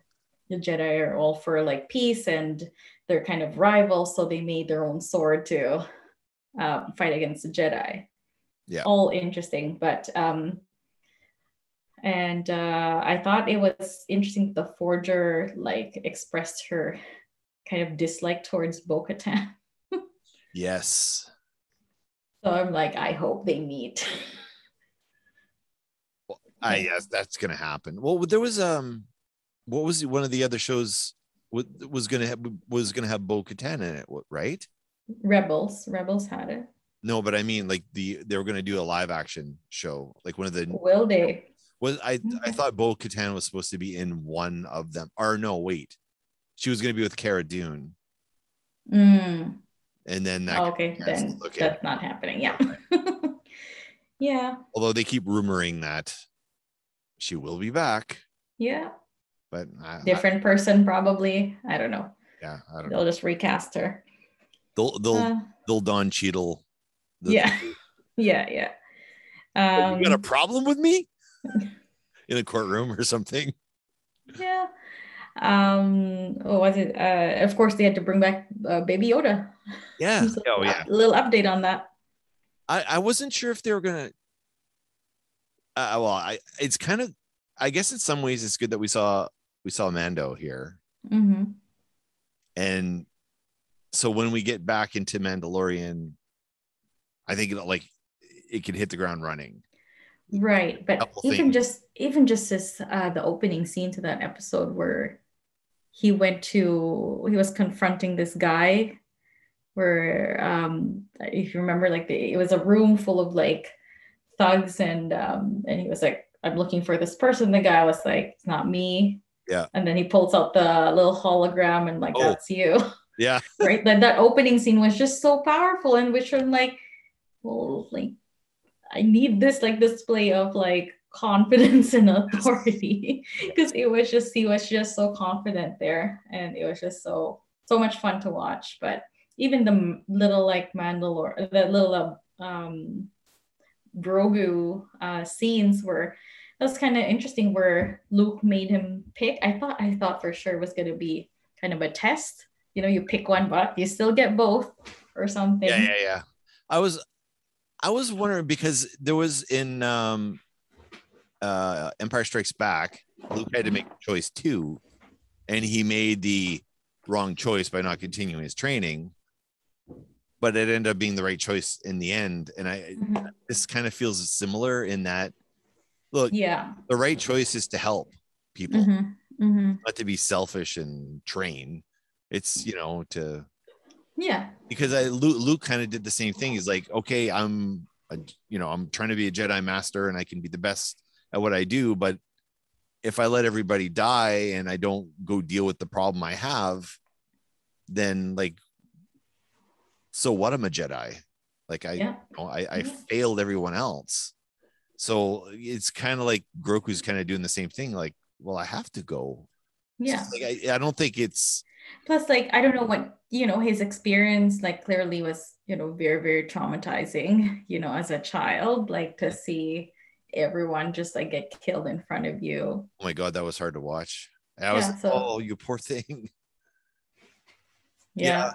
the Jedi are all for like peace and they're kind of rivals, so they made their own sword to um, fight against the Jedi. Yeah. all interesting, but um, and uh, I thought it was interesting. The forger like expressed her kind of dislike towards Bo-Katan. yes So I'm like, I hope they meet. i Yeah. yes that's gonna happen well there was um what was one of the other shows wa- was gonna have was gonna have bo katan in it right Rebels, Rebels had it. no but i mean like the they were gonna do a live action show like one of the Will they? Was I? I thought Bo Katan was supposed to be in one of them. Or no, wait, she was going to be with Cara Dune, Mm. and then that. Oh, okay, then okay. that's not happening. Yeah. yeah. Although they keep rumoring that she will be back, Yeah. but I, I- Different person, probably. I don't know. yeah, I don't. They'll just recast her. They'll they'll Uh, they'll Don Cheadle. the- yeah. Yeah. Yeah. Um, you got a problem with me? In a courtroom or something. yeah. Um, what was it? Uh, of course, they had to bring back uh, Baby Yoda. Yeah. So, Oh yeah. A little update on that. I I wasn't sure if they were gonna. Uh, well, I it's kind of. I guess in some ways it's good that we saw we saw Mando here. hmm and so when we get back into Mandalorian, I think it like it could hit the ground running. Right, but even things. just even just as uh, the opening scene to that episode where he went to he was confronting this guy where um if you remember like the, it was a room full of like thugs and um and he was like I'm looking for this person the guy was like it's not me Yeah. and then he pulls out the little hologram and like Oh. that's you Yeah, right that that opening scene was just so powerful and which I'm like well like I need this like display of like confidence and authority because it was just he was just so confident there and it was just so so much fun to watch but even the little like Mandalore the little uh, um Grogu uh scenes were that's kind of interesting where Luke made him pick. I thought I thought for sure it was gonna be kind of a test. You know, you pick one, but you still get both or something. Yeah, yeah, yeah. I was I was wondering because there was in um uh Empire Strikes Back, Luke had to make a choice too, and he made the wrong choice by not continuing his training. But it ended up being the right choice in the end. And I Mhm. this kind of feels similar in that look, Yeah. the right choice is to help people, Mhm. Mhm. not to be selfish and train. It's you know to Yeah. because I Luke, Luke kind of did the same thing. He's like, okay, I'm a, you know I'm trying to be a Jedi master and I can be the best at what I do, but if I let everybody die and I don't go deal with the problem I have, then like, so what? I'm a Jedi. Like I, Yeah. you know, I, I Yeah. failed everyone else. So it's kind of like Grogu's kind of doing the same thing. Like, well, I have to go. Yeah. it's like I, I don't think it's Plus, like, I don't know what, you know, his experience, like, clearly was, you know, very, very traumatizing, you know, as a child, like, to see everyone just like get killed in front of you. oh my god, that was hard to watch. And I was Yeah, like, so- oh, you poor thing. Yeah.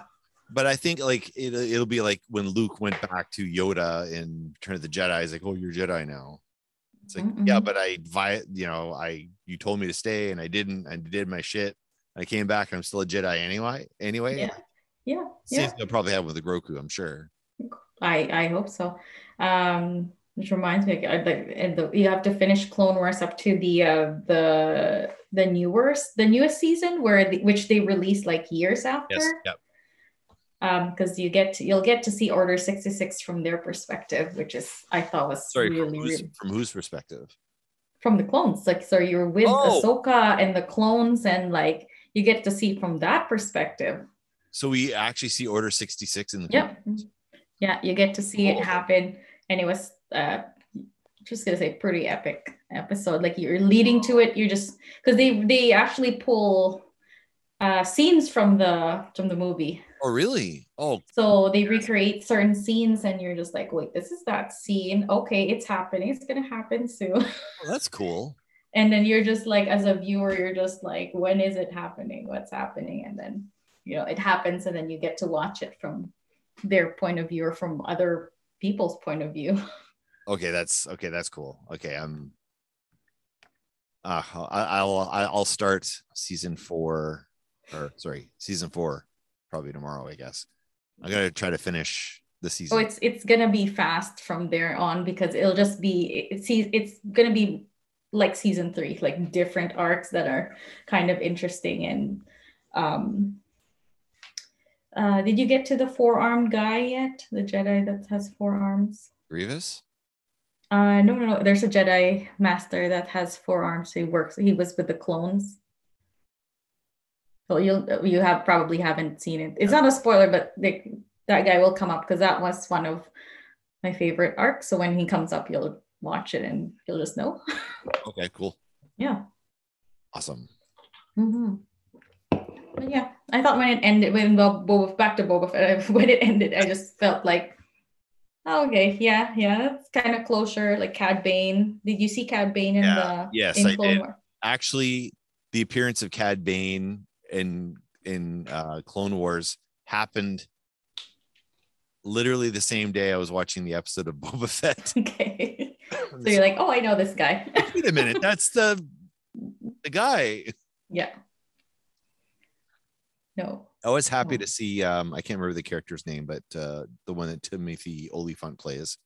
But I think like it, it'll be like when Luke went back to Yoda in Return of the Jedi. He's like, "Oh, you're Jedi now." It's like, Mhm, yeah, but I, vi- you know, I you told me to stay and I didn't. I did my shit. I came back. And I'm still a Jedi anyway. Anyway, Yeah. Yeah. same Yeah. thing will probably happen with the Grogu. I'm sure. I I hope so. Um, which reminds me, I, like, and the, you have to finish Clone Wars up to the uh, the the newest the newest season where the, which they released like years after. Yes. Yep. Um, because you get to, you'll get to see Order sixty six from their perspective, which is I thought was Sorry. really from, whose, really from whose perspective? from the clones. Like so, you're with Oh. Ahsoka and the clones, and like you get to see from that perspective. So we actually see Order 66 in the. Yep. Yeah, you get to see Oh. it happen. And it was uh just gonna say pretty epic episode. Like you're leading to it, you're just because they they actually pull uh scenes from the from the movie. Oh, really? Oh, So they recreate certain scenes and you're just like, wait, this is that scene. Okay, it's happening, it's gonna happen soon. well, that's cool. And then you're just like as a viewer, you're just like, when is it happening? What's happening? And then you know it happens and then you get to watch it from their point of view or from other people's point of view. Okay, that's okay. That's cool. Okay, I'm. Uh, I, I'll I'll start season four, or sorry, season four, probably tomorrow. I guess I'm gonna try to finish the season. Oh, it's it's gonna be fast from there on because it'll just be it it's it's gonna be like season three, like different arcs that are kind of interesting and um uh did you get to the four armed guy yet? The Jedi that has four arms? Grievous. Uh no no no there's a Jedi master that has four arms. He works he was with the clones. So you'll you have probably haven't seen it. It's not a spoiler, but they, that guy will come up because that was one of my favorite arcs. So when he comes up, you'll watch it and you'll just know. Okay, cool, yeah. awesome. hmm But yeah, I thought when it ended, when Bob, Boba back to Boba Fett, when it ended, I just felt like, oh, okay, yeah, yeah, that's kind of closure. Like Cad Bane. Did you see Cad Bane in Yeah, the yes, in I did. Wars? Actually, the appearance of Cad Bane in in uh, Clone Wars happened literally the same day I was watching the episode of Boba Fett. Okay. So you're like, oh, I know this guy. Wait a minute, that's the the guy. yeah. No. I was happy Oh. to see. Um, I can't remember the character's name, but uh, the one that Timothy Olyphant plays.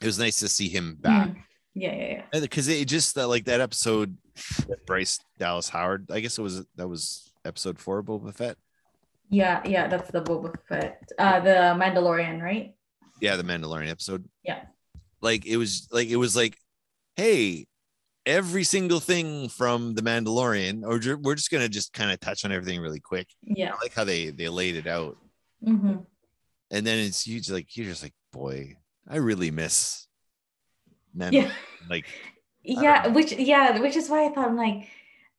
It was nice to see him back Mm. Yeah, yeah, yeah. because it just uh, like that episode. That Bryce Dallas Howard. I guess it was that was episode four of Boba Fett. Yeah, yeah, that's the Boba Fett. Uh the Mandalorian, right? Yeah, the Mandalorian episode. Yeah. Like it was like it was like, hey, every single thing from the Mandalorian, or ju- we're just gonna just kind of touch on everything really quick. Yeah. I like how they they laid it out. hmm and then it's you just like you're just like boy i really miss men Yeah. like Yeah, which yeah, which is why I thought I'm like,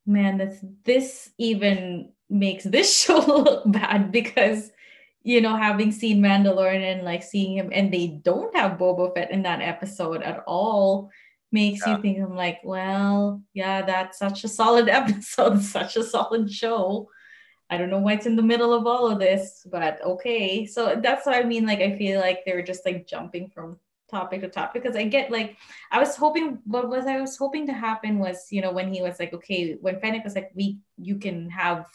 man, this this even makes this show look bad because you know, having seen Mandalorian and like seeing him and they don't have Boba Fett in that episode at all. makes Yeah. you think I'm like, well, yeah, that's such a solid episode, such a solid show. I don't know why it's in the middle of all of this, but okay. So that's what I mean. Like, I feel like they were just like jumping from topic to topic because I get like, I was hoping, what was I was hoping to happen was, you know, when he was like, okay, when Fennec was like, we, you can have,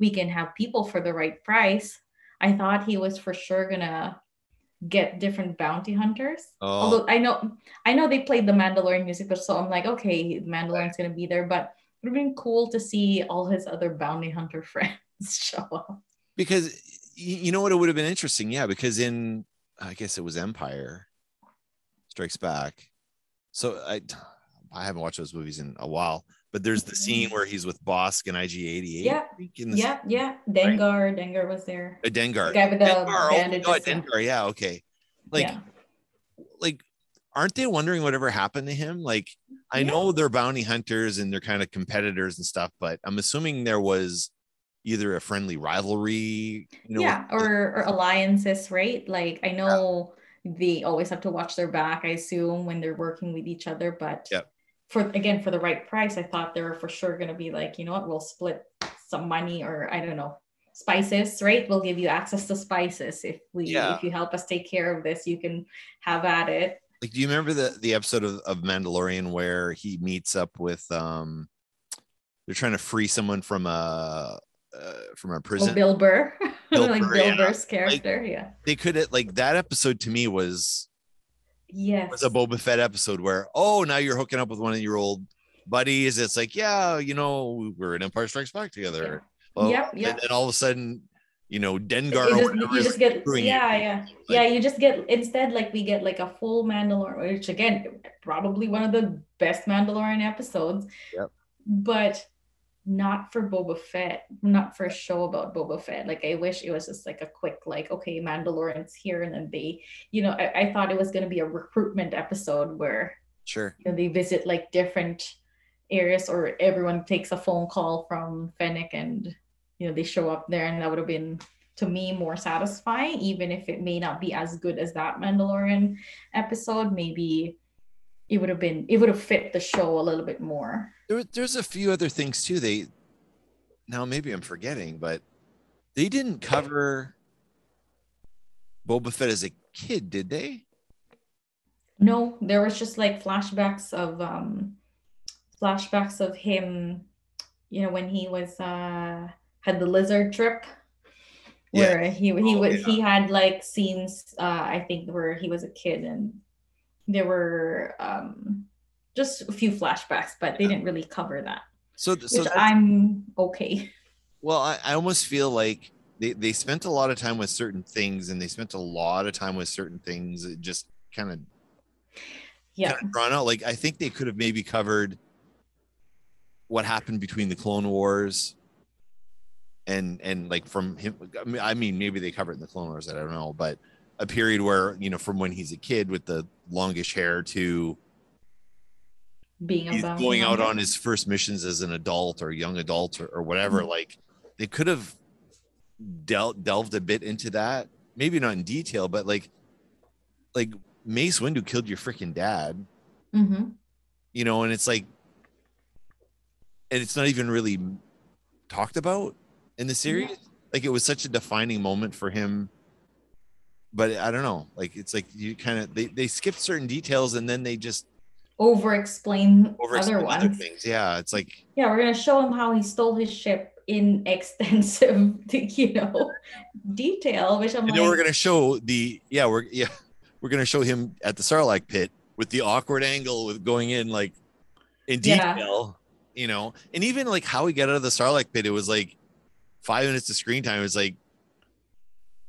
we can have people for the right price. I thought he was for sure gonna get different bounty hunters. Oh, Although I know I know they played the Mandalorian music, but so I'm like, okay, Mandalorian's gonna be there, but it would have been cool to see all his other bounty hunter friends show up. because you know what it would have been interesting yeah because in i guess it was empire strikes back so i i haven't watched those movies in a while but there's the scene where he's with bossk and ig-88 Yeah. I think, in the Yeah, yeah. Dengar, Dengar was there. uh, dengar The guy with the dengar, oh bandages, God, yeah. dengar yeah okay like yeah. like aren't they wondering whatever happened to him like i Yeah. know they're bounty hunters and they're kind of competitors and stuff but i'm assuming there was either a friendly rivalry you know yeah, or, or alliances, right? Like I know they always have to watch their back, I assume, when they're working with each other. But Yep. For again, for the right price, I thought they were for sure gonna be like, you know what, we'll split some money or I don't know, spices, right? We'll give you access to spices if we Yeah. if you help us take care of this, you can have at it. like do you remember the the episode of, of mandalorian where he meets up with um they're trying to free someone from a uh, from a Oh, prison Bill Burr. Bill like Burr, Bill yeah. Burr's character. yeah. they could have like that episode to me was Yes. was a Boba Fett episode where oh now you're hooking up with one of your old buddies. It's like yeah you know we're in Empire Strikes Back together. Oh, Yep, yep. And then all of a sudden you know Dengar you just, you just get yeah yeah Like- yeah you just get instead like we get like a full mandalorian which again probably one of the best mandalorian episodes Yep. but not for boba fett not for a show about boba fett like i wish it was just like a quick like okay mandalorian's here and then they you know i, I thought it was going to be a recruitment episode where Sure. you know, they visit like different areas or everyone takes a phone call from Fennec and you know they show up there and that would have been to me more satisfying even if it may not be as good as that Mandalorian episode maybe it would have been it would have fit the show a little bit more There, there's a few other things too. They now maybe I'm forgetting, but they didn't cover Boba Fett as a kid, did they? no there was just like flashbacks of um flashbacks of him you know when he was uh had the lizard trip Yeah. where he he Oh, was yeah. he had like scenes uh I think where he was a kid and there were um just a few flashbacks but they didn't really cover that So, so which I'm okay well, I, I almost feel like they, they spent a lot of time with certain things and they spent a lot of time with certain things that just kind of yeah kind of drawn out. Like I think they could have maybe covered what happened between the Clone Wars and and like from him. I mean, I mean, maybe they covered it in the Clone Wars. I don't know, but a period where you know from when he's a kid with the longish hair to being he's going out on his first missions as an adult or young adult or, or whatever. Mhm. Like they could have dealt delved a bit into that. Maybe not in detail, but like like Mace Windu killed your freaking dad. Mhm. you know, and it's like, and it's not even really talked about in the series. Like it was such a defining moment for him. But I don't know. Like it's like you kind of they, they skipped certain details and then they just over explain other other ones things. Yeah, it's like yeah we're gonna show him how he stole his ship in extensive you know detail which I'm and like then we're gonna show the yeah we're yeah we're gonna show him at the Sarlacc pit with the awkward angle with going in like in Yeah. detail, you know, and even like how he got out of the Sarlacc pit, it was like five minutes of screen time. It was like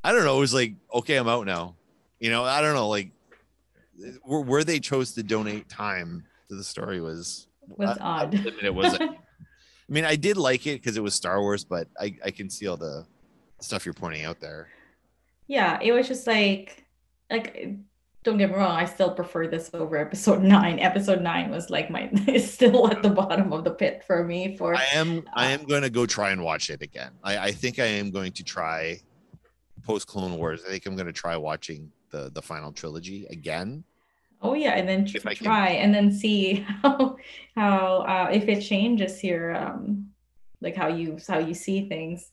I don't know, it was like okay, I'm out now, you know. I don't know, like where, where they chose to donate time to the story was was odd it was. I mean, I did like it because it was Star Wars, but I I can see all the stuff you're pointing out there. yeah it was just like like don't get me wrong i still prefer this over episode nine episode nine was like my is still at the bottom of the pit for me for I am I uh, am going to go try and watch it again. I, I think I am going to try post Clone Wars. I think I'm going to try watching the the final trilogy again. Oh yeah, and then can- try and then see how how uh, if it changes your um like how you how you see things.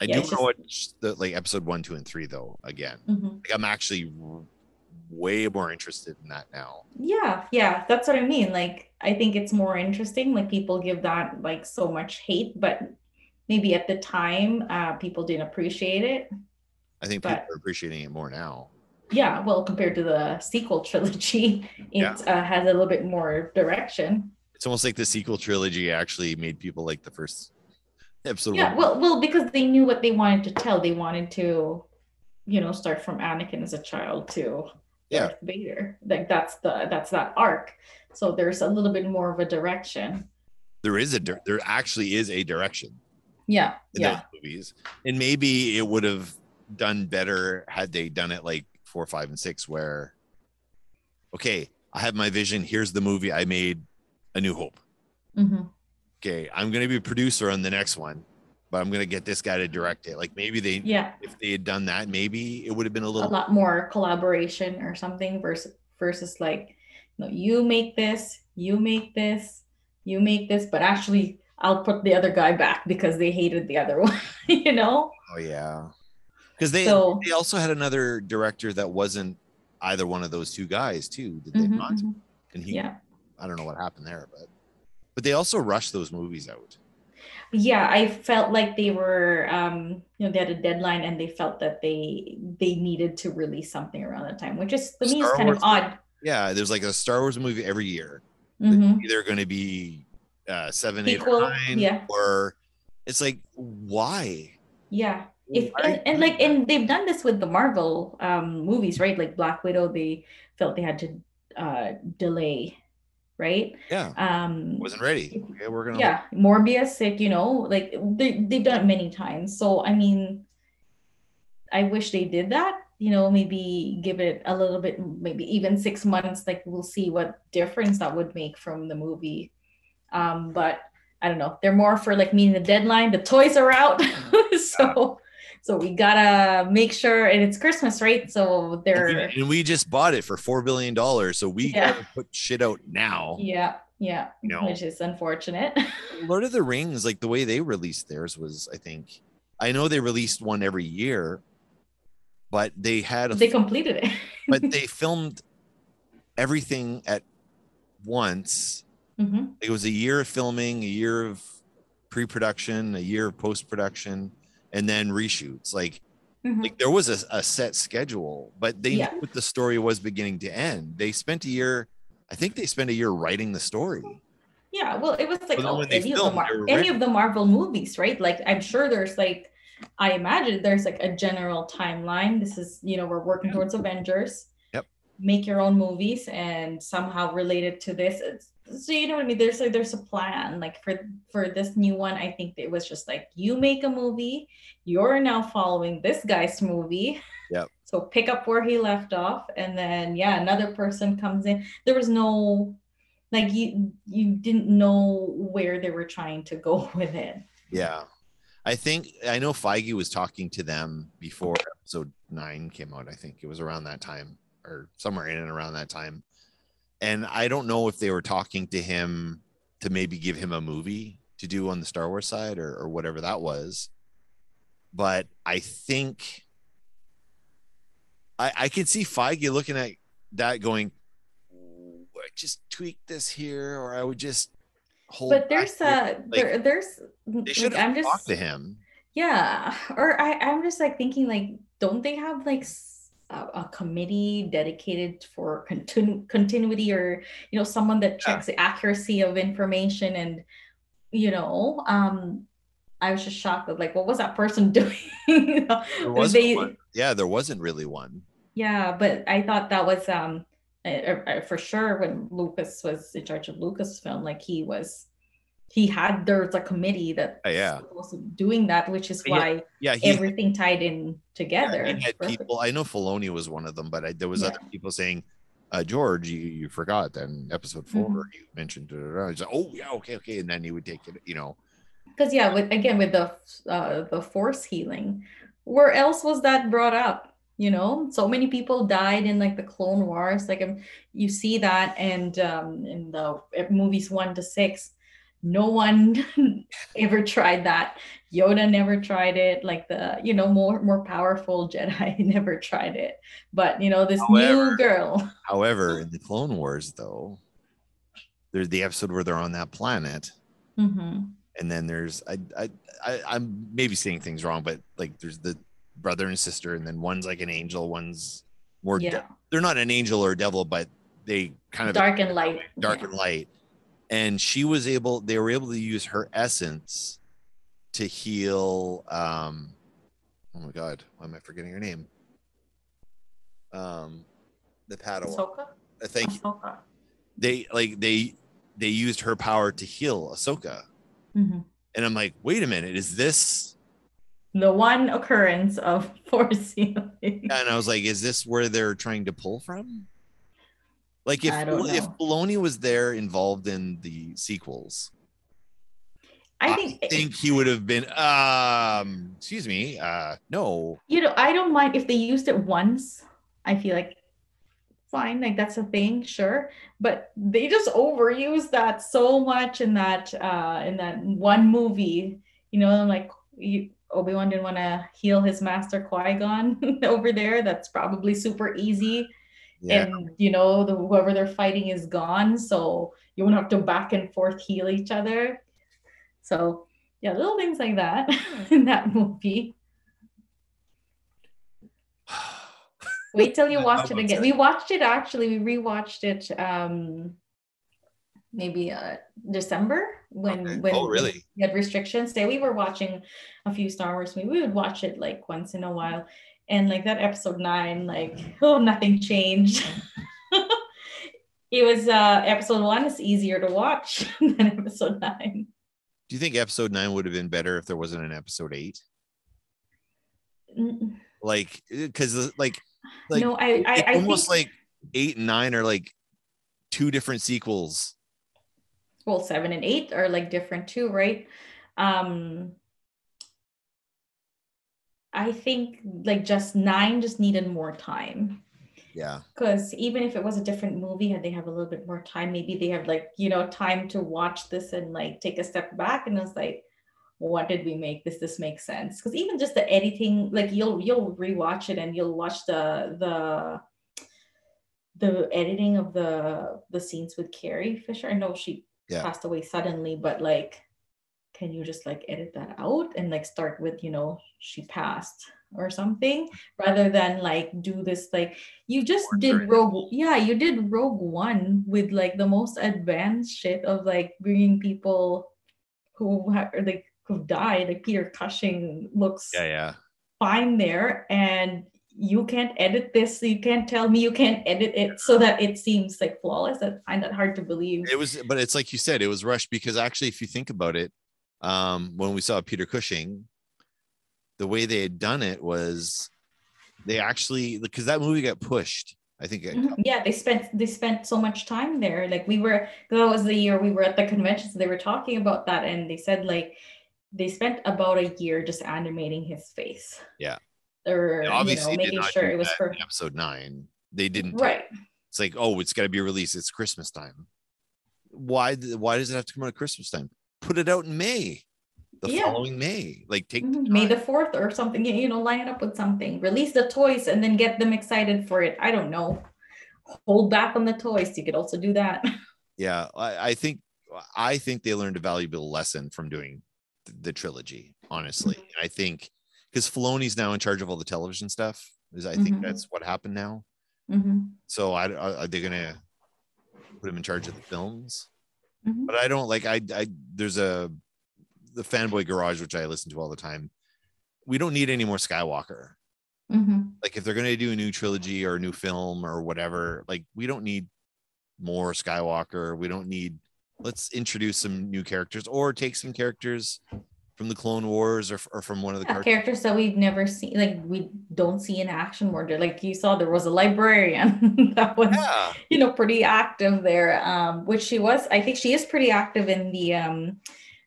I Yeah, do it's know what the like episode one, two, and three though. Again, Mhm. like, I'm actually way more interested in that now. Yeah, yeah, that's what I mean. Like I think it's more interesting. Like people give that like so much hate, but maybe at the time uh people didn't appreciate it. I think people are appreciating it more now. Yeah, well, compared to the sequel trilogy, it Yeah. uh, has a little bit more direction. It's almost like the sequel trilogy actually made people like the first episode. Yeah, one. well, well, because they knew what they wanted to tell. They wanted to, you know, start from Anakin as a child to Yeah. Darth Vader. Like that's the that's that arc. So there's a little bit more of a direction. there is a there actually is a direction Yeah, in yeah, those movies, and maybe it would have done better had they done it like four, five, and six, where okay, I have my vision. Here's the movie I made, A New Hope. hmm Okay, I'm gonna be a producer on the next one, but I'm gonna get this guy to direct it. Like maybe they, yeah. if they had done that, maybe it would have been a little A lot more collaboration or something versus versus like, no, you make this, you make this, you make this, but actually. I'll put the other guy back because they hated the other one, you know? Oh yeah, because they So- they also had another director that wasn't either one of those two guys too. Did they Mhm, not? mhm. And he, Yeah. I don't know what happened there, but but they also rushed those movies out. yeah i felt like they were um you know they had a deadline and they felt that they they needed to release something around that time which is to me is kind Wars of odd Yeah, there's like a Star Wars movie every year. Mhm. Either going to be uh, seven, eight, or nine, yeah. or it's like why? yeah if and, and like and they've done this with the marvel um movies right? Like black widow they felt they had to uh delay right? Yeah, um wasn't ready. Okay, we're gonna yeah morbius like you know like they, they've done it many times. So i mean i wish they did that you know maybe give it a little bit maybe even six months like we'll see what difference that would make from the movie. Um but i don't know. They're more for like meeting the deadline. The toys are out. So so we gotta make sure and it's christmas right so they're we, and we just bought it for four billion dollars, so we Yeah. gotta put shit out now. yeah yeah You know. which is unfortunate Lord of the Rings, like the way they released theirs was, I think, I know they released one every year, but they had a they completed it but they filmed everything at once. Mhm. It was a year of filming, a year of pre-production, a year of post-production, and then reshoots. Like, Mhm. like there was a, a set schedule, but they Yeah. knew what the story was beginning to end. They spent a year, I think they spent a year writing the story. Yeah, well, it was like oh, any, of the Mar- any of the Marvel movies, right? Like, I'm sure there's like, I imagine there's like a general timeline. This is, you know, we're working towards Avengers. Yep. Make your own movies and somehow related to this. It's, so you know what I mean? There's like there's a plan. Like for for this new one, I think it was just like you make a movie. You're now following this guy's movie. Yep. So pick up where he left off, and then yeah, another person comes in. There was no like you you didn't know where they were trying to go with it Yeah. I think I know Feige was talking to them before episode nine came out. I think it was around that time or somewhere in and around that time. And I don't know if they were talking to him to maybe give him a movie to do on the Star Wars side or, or whatever that was. But I think I, I could see Feige looking at that going, I just tweak this here, or I would just hold. but there's here." a there there's mm, they like, should i'm just to him. yeah or i i'm just like thinking like don't they have like a, a committee dedicated for continu- continuity or you know someone that checks the accuracy of information and you know um i was just shocked that like what was that person doing You know, There they- one. Yeah, there wasn't really one. Yeah, but I thought that was um uh, uh, for sure when Lucas was in charge of Lucasfilm, like he was he had there's a committee that Oh, yeah. was doing that, which is why Yeah, he, everything tied in together. he had perfect. people. I know Filoni was one of them, but I, there was Yeah. other people saying, uh, "George, you, you forgot that in episode 4 Mhm. you mentioned." da, da, da." He's like, "Oh yeah, okay, okay," and then he would take it. You know, Because yeah, with again with the uh the force healing, where else was that brought up? you know so many people died in like the clone wars like um, you see that and um in the movies one to six no one ever tried that yoda never tried it like the you know more more powerful jedi never tried it but you know this However- new girl However, in the Clone Wars, though, there's the episode where they're on that planet, hmm and then there's I I, I I'm maybe saying things wrong, but like there's the brother and sister, and then one's like an angel, one's more. de- yeah they're not an angel or a devil, but they kind of dark and light dark Yeah. and light. And she was able, they were able to use her essence to heal. Um, oh my God, why am I forgetting her name? Um, the Padawan. Ahsoka? Uh, Thank you. Ahsoka. They like they they used her power to heal Ahsoka, Mhm. and I'm like, wait a minute, is this? the one occurrence of force healing And I was like, is this where they're trying to pull from? Like if if. Filoni was there involved in the sequels, i think, think he would have been um excuse me uh no you know i don't mind if they used it once i feel like fine like that's a thing sure but they just overuse that so much in that uh in that one movie you know I'm like you obi-wan didn't want to heal his master qui-gon over there that's probably super easy yeah. And you know the whoever they're fighting is gone so you won't have to back and forth heal each other. So yeah little things like that. In that movie. Wait till you watch it again. upset. we watched it actually. We rewatched it um maybe uh december when Okay. when oh really? we had restrictions. Say we were watching a few star wars movies. We would watch it like once in a while and like that episode nine like oh nothing changed. It was uh episode one is easier to watch than episode nine. Do you think episode nine would have been better if there wasn't an episode eight? Like because like like no i i, I almost think like eight and nine are like two different sequels. Well seven and eight are like different too right? Um i think like just nine just needed more time. Yeah. Because even if it was a different movie had they have a little bit more time maybe they have like you know time to watch this and like take a step back and it's like what did we make? This this makes sense? Because even just the editing like you'll you'll rewatch it and you'll watch the the the editing of the the scenes with carrie fisher. I know she Yeah. passed away suddenly but like can you just like edit that out and like start with you know she passed or something rather than like do this like you just did rogue yeah you did rogue one with like the most advanced shit of like bringing people who have like who died like peter cushing looks yeah yeah. fine there and you can't edit this you can't tell me you can't edit it so that it seems like flawless. I find that hard to believe. It was but it's like you said it was rushed because actually if you think about it um when we saw peter cushing the way they had done it was they actually because that movie got pushed i think it- Mhm. Yeah, they spent they spent so much time there. Like we were that was the year we were at the convention, so they were talking about that, and they said like they spent about a year just animating his face. Yeah. Or They you obviously know, making sure it was for episode nine they didn't right. it's like oh it's got to be released it's christmas time why why does it have to come out at christmas time put it out in may the Yeah. following may like take the Mhm. May the fourth or something, you know, line it up with something. Release the toys and then get them excited for it. I don't know. Hold back on the toys. You could also do that. yeah I, I think i think they learned a valuable lesson from doing th- the trilogy honestly Mm-hmm. I think because Filoni's now in charge of all the television stuff is i think Mhm. that's what happened now Mhm. so I, are are they gonna put him in charge of the films Mhm. but i don't like i i there's a the fanboy garage which i listen to all the time we don't need any more skywalker Mhm. like if they're going to do a new trilogy or a new film or whatever like we don't need more skywalker we don't need let's introduce some new characters or take some characters from the clone wars or, or from one of the Yeah, characters that we've never seen, like we don't see in action more. Like you saw, there was a librarian that was, yeah you know, pretty active there. Um, which she was. I think she is pretty active in the. Um,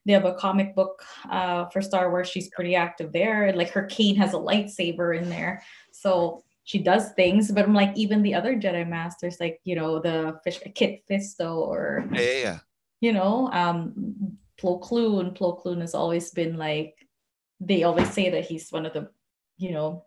they have a comic book uh, for Star Wars. She's pretty active there. Like her cane has a lightsaber in there. So she does things, but I'm like even the other Jedi masters, like you know the fish Kit Fisto or Yeah, yeah, yeah. you know um Plo Koon. Plo Koon has always been like they always say that he's one of the you know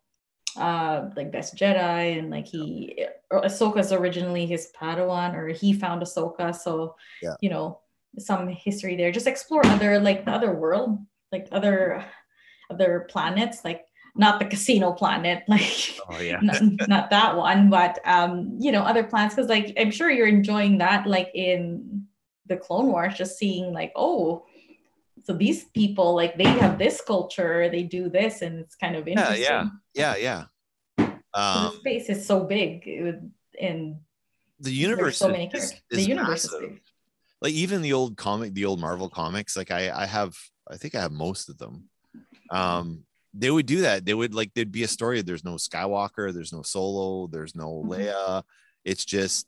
uh like best Jedi and like he Ahsoka's originally his Padawan or he found Ahsoka so Yeah. you know some history there just explore other like the other world like other other planets like not the casino planet like Oh yeah. not, not that one but um you know other planets because like i'm sure you're enjoying that like in the clone wars just seeing like oh so these people like they have this culture they do this and it's kind of Yeah, interesting yeah. Yeah, yeah. So Um, the space is so big would, and the universe so is- many is, characters is the universe massive. is big like even the old comic the old marvel comics like i i have i think i have most of them um they would do that they would like there'd be a story there's no skywalker there's no solo there's no Mhm. leia it's just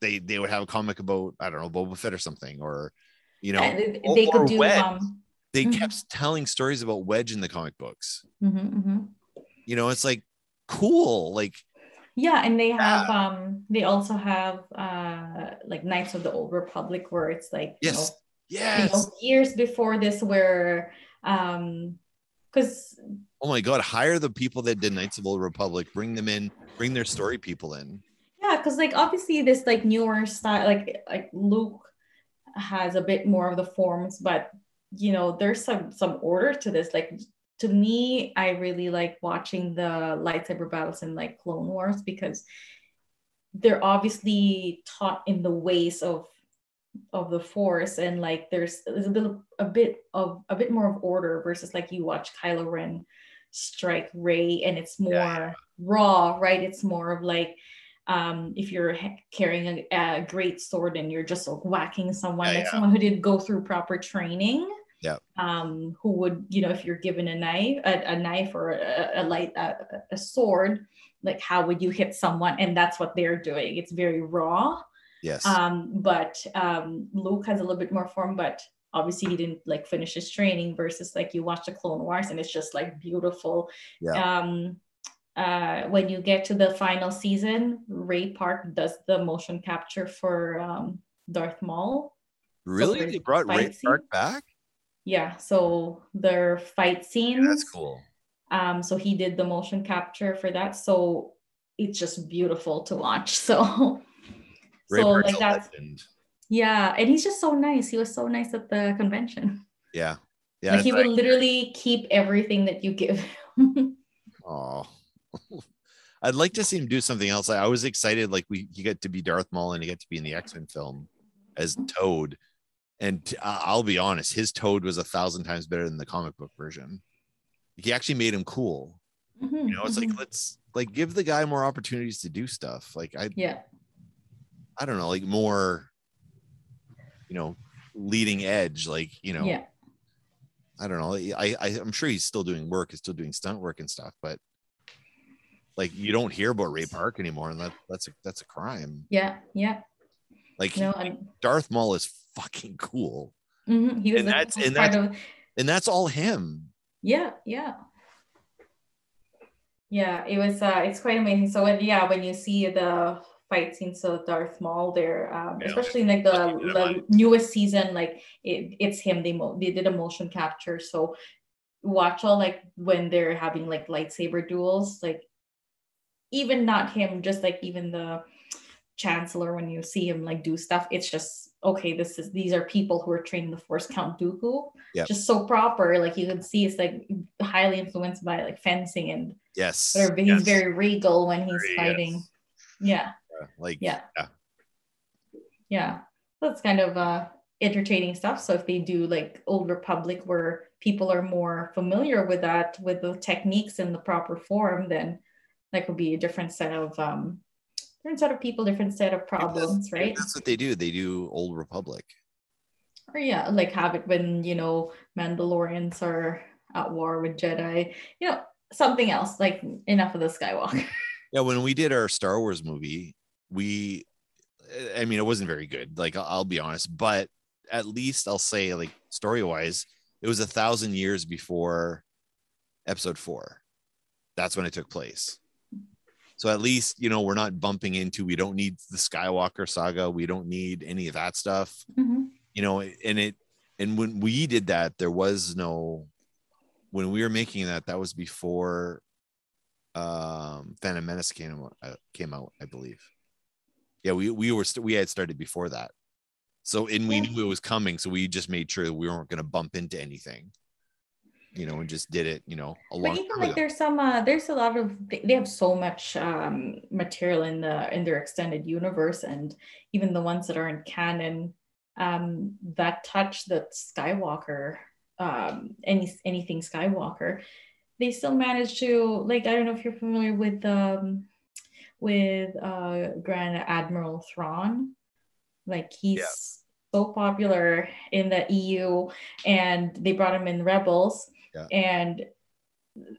they they would have a comic about i don't know boba fett or something or you know And they, they or could do Wedge. um they Mhm. kept telling stories about wedge in the comic books mhm, mhm. you know it's like cool like Yeah, and they have um they also have uh like Knights of the Old Republic where it's like you know, yes you yes know years before this where um because oh my god hire the people that did knights of old republic bring them in bring their story people in yeah because like obviously this like newer style like like Luke has a bit more of the forms but you know there's some some order to this. Like to me I really like watching the lightsaber battles in like Clone Wars because they're obviously taught in the ways of of the force and like there's there's a bit of, a bit of a bit more of order versus like you watch Kylo Ren strike Rey and it's more Yeah, raw right? It's more of like um if you're carrying a, a great sword and you're just like whacking someone Yeah, like yeah. someone who did go through proper training Yeah. um who would you know if you're given a knife a, a knife or a, a light a, a sword like how would you hit someone and that's what they're doing it's very raw yes um but um luke has a little bit more form but obviously he didn't like finish his training versus like you watch the clone wars and it's just like beautiful Yeah. um uh when you get to the final season ray park does the motion capture for um darth maul. Really? there's they brought ray fight park back? Yeah so their fight scenes that's cool. um so he did the motion capture for that. So it's just beautiful to watch so. Ray so park's like that's legend. yeah, and he's just so nice. He was so nice at the convention. yeah. Yeah like he would literally keep everything that you give him. Oh, I'd like to see him do something else. I, was excited, like we he got to be Darth Maul and he got to be in the X Men film as Toad. And I'll be honest, his Toad was a thousand times better than the comic book version. He actually made him cool. Mhm, You know, it's mhm. like let's like give the guy more opportunities to do stuff. Like I, yeah, I don't know, like more, you know, leading edge. Like you know, yeah, I don't know. I, I I'm sure he's still doing work, he's still doing stunt work and stuff, but like you don't hear about Ray Park anymore, and that that's a that's a crime. yeah, yeah. Like No, he- Darth Maul is fucking cool, mhm, he was and like that's- and part of and that's all him. yeah, yeah. Yeah, it was uh it's quite amazing. So when yeah, when you see the fight scenes of Darth Maul there, um, Yeah. especially in like the, the newest season, like it, it's him. They mo- they did a motion capture. So watch all like when they're having like lightsaber duels, like even not him, just like even the chancellor when you see him like do stuff, it's just okay. This is these are people who are training the Force. Count Dooku, Yep. just so proper. Like you can see, it's like highly influenced by like fencing and Yes, whatever. But yes. he's very regal when he's Very, fighting. yes. Yeah, Yeah, like yeah, yeah. yeah. That's kind of uh entertaining stuff. So if they do like Old Republic where people are more familiar with that, with the techniques in the proper form, then that could be a different set of um different set of people, different set of problems, right? That's what they do. They do Old Republic. Or yeah, like have it when you know Mandalorians are at war with Jedi, you know, something else, like enough of the Skywalker. Yeah, when we did our Star Wars movie, we, I mean, it wasn't very good. Like I'll, I'll be honest, but at least I'll say, like story wise, it was a thousand years before Episode Four. That's when it took place. So at least, you know, we're not bumping into, we don't need the Skywalker saga. We don't need any of that stuff, Mhm. you know, and it, and when we did that, there was no, when we were making that, that was before um Phantom Menace came out, uh, came out, I believe. Yeah, we we were st- we had started before that. So and we knew it was coming, so we just made sure that we weren't going to bump into anything. You know, and just did it, you know, a long But even like ago. there's some uh there's a lot of they have so much um material in the in their extended universe and even the ones that are in canon um that touch the Skywalker um any anything Skywalker they still manage to like I don't know if you're familiar with um with uh Grand Admiral Thrawn. Like he's so popular in the EU and they brought him in Rebels Yeah. and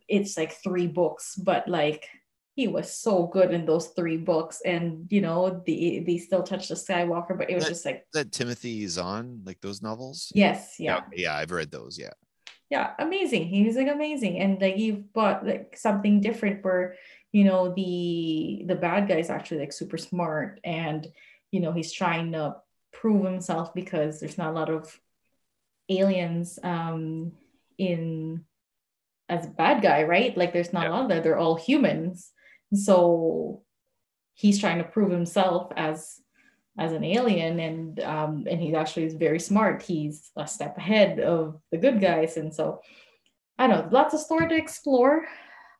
it's like three books but like he was so good in those three books and you know the they still touched the skywalker but it was That- just like that Timothy Zahn, like those novels. yes yeah yeah, I've read those. Yeah, yeah amazing he was like amazing and like you've bought like something different where you know the the bad guy's actually like super smart and you know he's trying to prove himself because there's not a lot of aliens um in as a bad guy right? Like there's not a Yeah. lot of that they're all humans. So he's trying to prove himself as as an alien and um and he actually is very smart. He's a step ahead of the good guys. And so i don't know lots of story to explore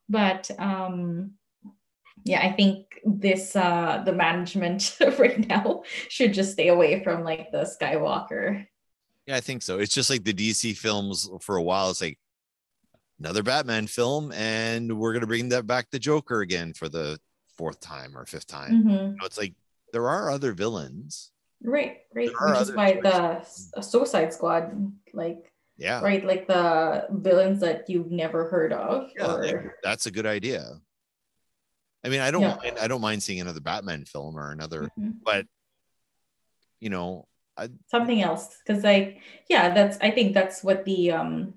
but um yeah i think this uh the management right now should just stay away from like the skywalker yeah, I think so. It's just like the DC films for a while. It's like another Batman film, and we're gonna bring that back the Joker again for the fourth time or fifth time. Mhm. You know, it's like there are other villains. right right which is why the suicide squad like Yeah, right like the villains that you've never heard of yeah, or that's a good idea. I mean, I don't, Yeah. mind, I don't mind seeing another Batman film or another, Mhm. but you know, something else. Because like yeah that's i think that's what the um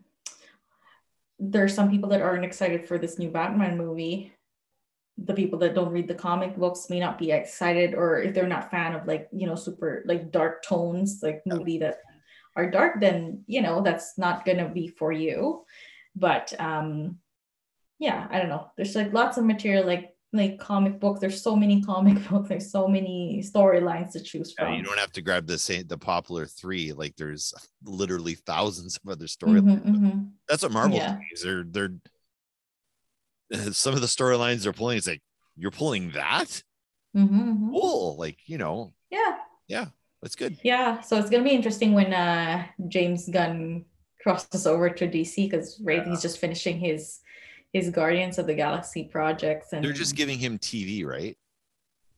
there's some people that aren't excited for this new batman movie. The people that don't read the comic books may not be excited or if they're not fan of like you know super like dark tones like movie that are dark then you know that's not gonna be for you. But um yeah i don't know. There's like lots of material like like comic books there's so many comic books there's so many storylines to choose from you don't have to grab the same the popular three. Like there's literally thousands of other storylines. Mhm, mhm. That's what Marvel Yeah. is. They're they're some of the storylines they're pulling. It's like you're pulling that. Mhm, mhm. Cool. Like you know, Yeah, yeah, that's good. yeah. So it's gonna be interesting when uh James Gunn crosses over to DC because right he's just finishing his his Guardians of the Galaxy projects and They're just giving him TV, right?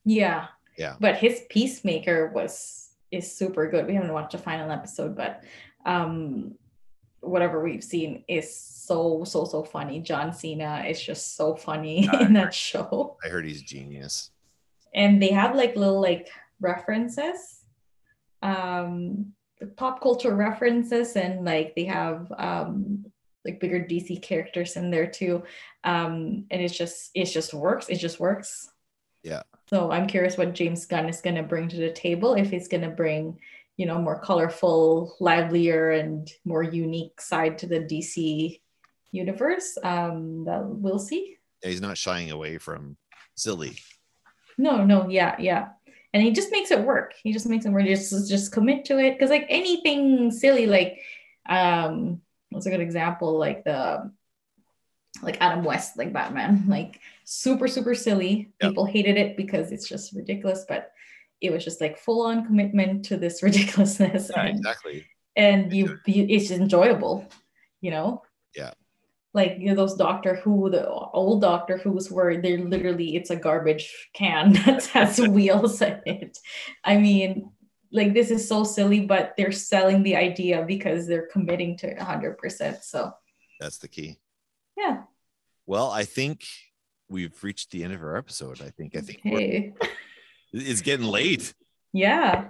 yeah Yeah. But his Peacemaker was is super good. We haven't watched the final episode, but um whatever we've seen is so so so funny. John Cena is just so funny I in that show. I heard he's genius. and they have like little like references um pop culture references and like they have um like bigger dc characters in there too um and it's just it just works it just works Yeah. so i'm curious what james gunn is going to bring to the table if he's going to bring you know more colorful livelier and more unique side to the dc universe um that we'll see Yeah, he's not shying away from silly. No, no, yeah, yeah. And he just makes it work. He just makes it work. Just just commit to it. Cause like anything silly, like um what's a good example? Like the like Adam West, like Batman, like super, super silly. Yep. People hated it because it's just ridiculous, but it was just like full on commitment to this ridiculousness. Yeah, and, exactly. and you, you it's enjoyable, you know? Yeah. Like you know, those Doctor Who, the old Doctor Who's where they're literally it's a garbage can that has wheels in it. I mean, like this is so silly, but they're selling the idea because they're committing to it 100%. So, That's the key. yeah. Well, I think we've reached the end of our episode. I think. I think Hey. it's getting late. Yeah.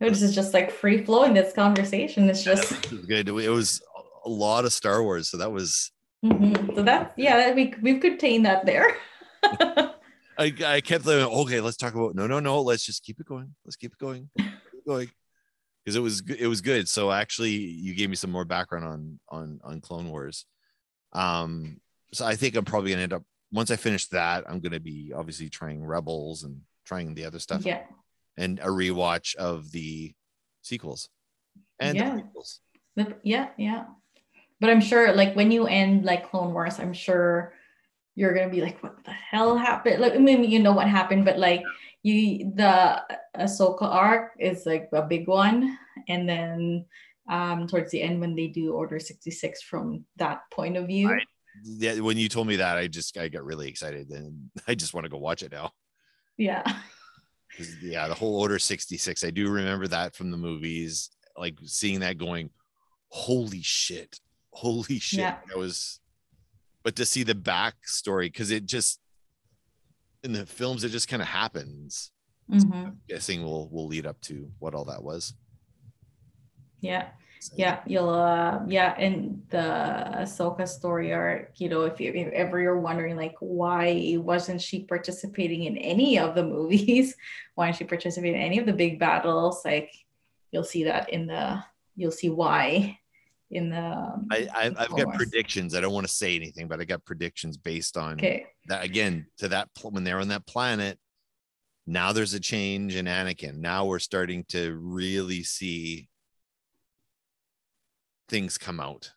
This is just like free flowing this conversation. It's just is good. It was a lot of Star Wars, so that was Mhm. So that's yeah, that we we've contained that there. I, I kept thinking, okay, let's talk about no, no, no. Let's just keep it going. Let's keep it going. Keep it going. Because it was good. It was good. So actually, you gave me some more background on on on Clone Wars. Um, so I think I'm probably gonna end up once I finish that. I'm gonna be obviously trying Rebels and trying the other stuff yeah. and a rewatch of the sequels and Yeah. The- Yeah, yeah. But I'm sure like when you end like Clone Wars, I'm sure you're gonna be like, what the hell happened? Like I mean you know what happened, but like you the Ahsoka arc is like a big one. And then um towards the end when they do Order 66 from that point of view. Right. Yeah, when you told me that, I just I got really excited, and I just want to go watch it now. Yeah. yeah, the whole Order 66. I do remember that from the movies, like seeing that going, holy shit, holy shit. Yeah. That was, but to see the backstory, because it just in the films, it just kind of happens. Mhm. I'm guessing will will lead up to what all that was. Yeah. Yeah, you'll uh yeah, and the Ahsoka story arc, you know, if you if ever you're wondering like why wasn't she participating in any of the movies? Why didn't she participate in any of the big battles? Like you'll see that in the you'll see why in the um, I, I I've Clone got predictions. I don't want to say anything, but I got predictions based on Okay. that again to that when they're on that planet now there's a change in anakin now we're starting to really see things come out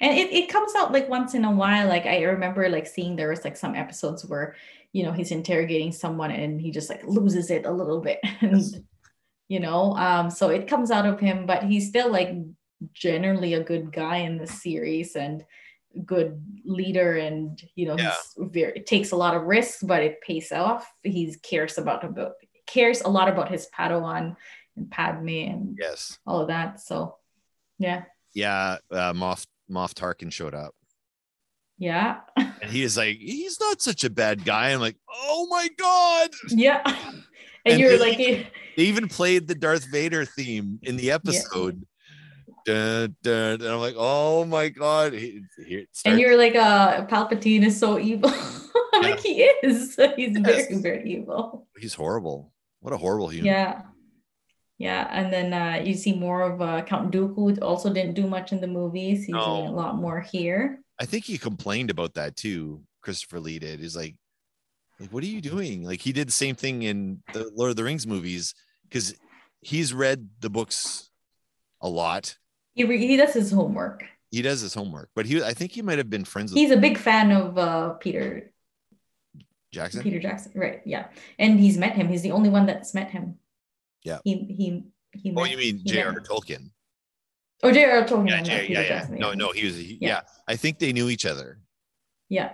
and it, it comes out like once in a while like i remember like seeing there was like some episodes where you know he's interrogating someone and he just like loses it a little bit and Yes. you know um so it comes out of him but he's still like generally a good guy in the series and good leader and you know Yeah. he's very it takes a lot of risks but it pays off. He cares about about cares a lot about his padawan and padme and yes. all of that. So yeah. Yeah uh, moff moff tarkin showed up. Yeah. And he is like he's not such a bad guy. I'm like oh my god. Yeah. And, And you're they- like, they even played the darth vader theme in the episode Dun, dun, and i'm like oh my god he, it and you're like, uh, Palpatine is so evil. I'm like he is. He's very, Yes. very evil. he's horrible what a horrible human Yeah. Yeah. And then uh, you see more of uh, Count Dooku also didn't do much in the movies. He's doing a lot more here. I think he complained about that too. Christopher Lee did. He's like, like, what are you doing? Like he did the same thing in the Lord of the Rings movies because he's read the books a lot. He, re- he does his homework. He does his homework, but he I think he might have been friends with He's a big fan of uh, Peter Jackson. Peter Jackson. Right. Yeah. And he's met him. He's the only one that's met him. Yeah. He he he Oh, you mean J.R. Tolkien? Oh, J.R.R. Tolkien. Yeah, J- yeah, yeah. Jackson, No, no, he was. He, yeah. Yeah. I think they knew each other. Yeah.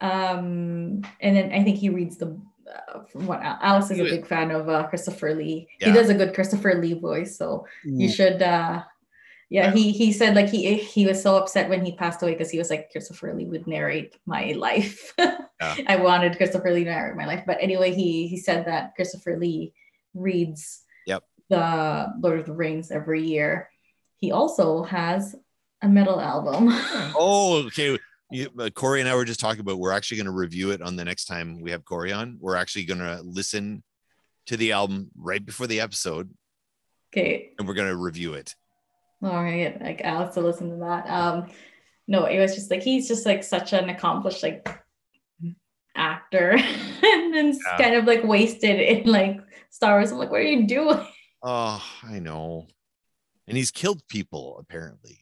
Um, and then I think he reads the uh, from what Alex is a big fan of uh, Christopher Lee. Yeah. He does a good Christopher Lee voice, so you should uh yeah, he he said like he he was so upset when he passed away because he was like Christopher Lee would narrate my life. I wanted Christopher Lee to narrate my life, but anyway, he he said that Christopher Lee reads Yep. the Lord of the Rings every year. He also has a metal album. Oh, okay. You, uh, Corey and I were just talking about. We're actually going to review it on the next time we have Corey on. We're actually going to listen to the album right before the episode, okay, and we're going to review it. Oh, I'm gonna get like Alex to listen to that. Um, no, it was just like he's just like such an accomplished like actor, and then Yeah. kind of like wasted in like Star Wars. I'm like, what are you doing? Oh, I know. And he's killed people apparently.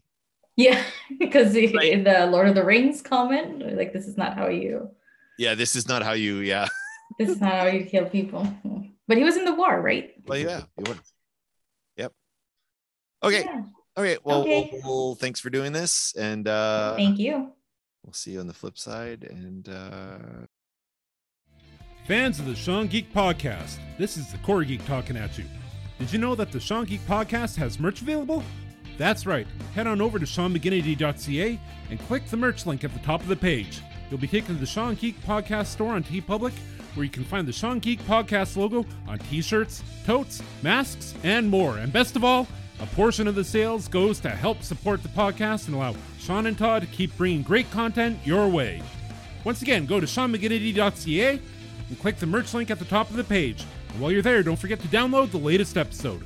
Yeah, because he- Right. in the Lord of the Rings comment, like this is not how you, Yeah, this is not how you. Yeah, this is not how you kill people. But he was in the war, right? well, yeah, you would. Yep. Okay. Yeah. Okay. Well, Okay. Well, well, thanks for doing this, and uh, Thank you. we'll see you on the flip side. And uh, Fans of the Sean Geek Podcast, this is the Core Geek talking at you. Did you know that the Sean Geek Podcast has merch available? That's right. Head on over to SeanMcGinity.ca and click the merch link at the top of the page. You'll be taken to the Sean Geek Podcast store on TeePublic, where you can find the Sean Geek Podcast logo on t shirts, totes, masks, and more. And best of all, A portion of the sales goes to help support the podcast and allow Sean and Todd to keep bringing great content your way. Once again, go to SeanMcGinity.ca and click the merch link at the top of the page. And while you're there, don't forget to download the latest episode.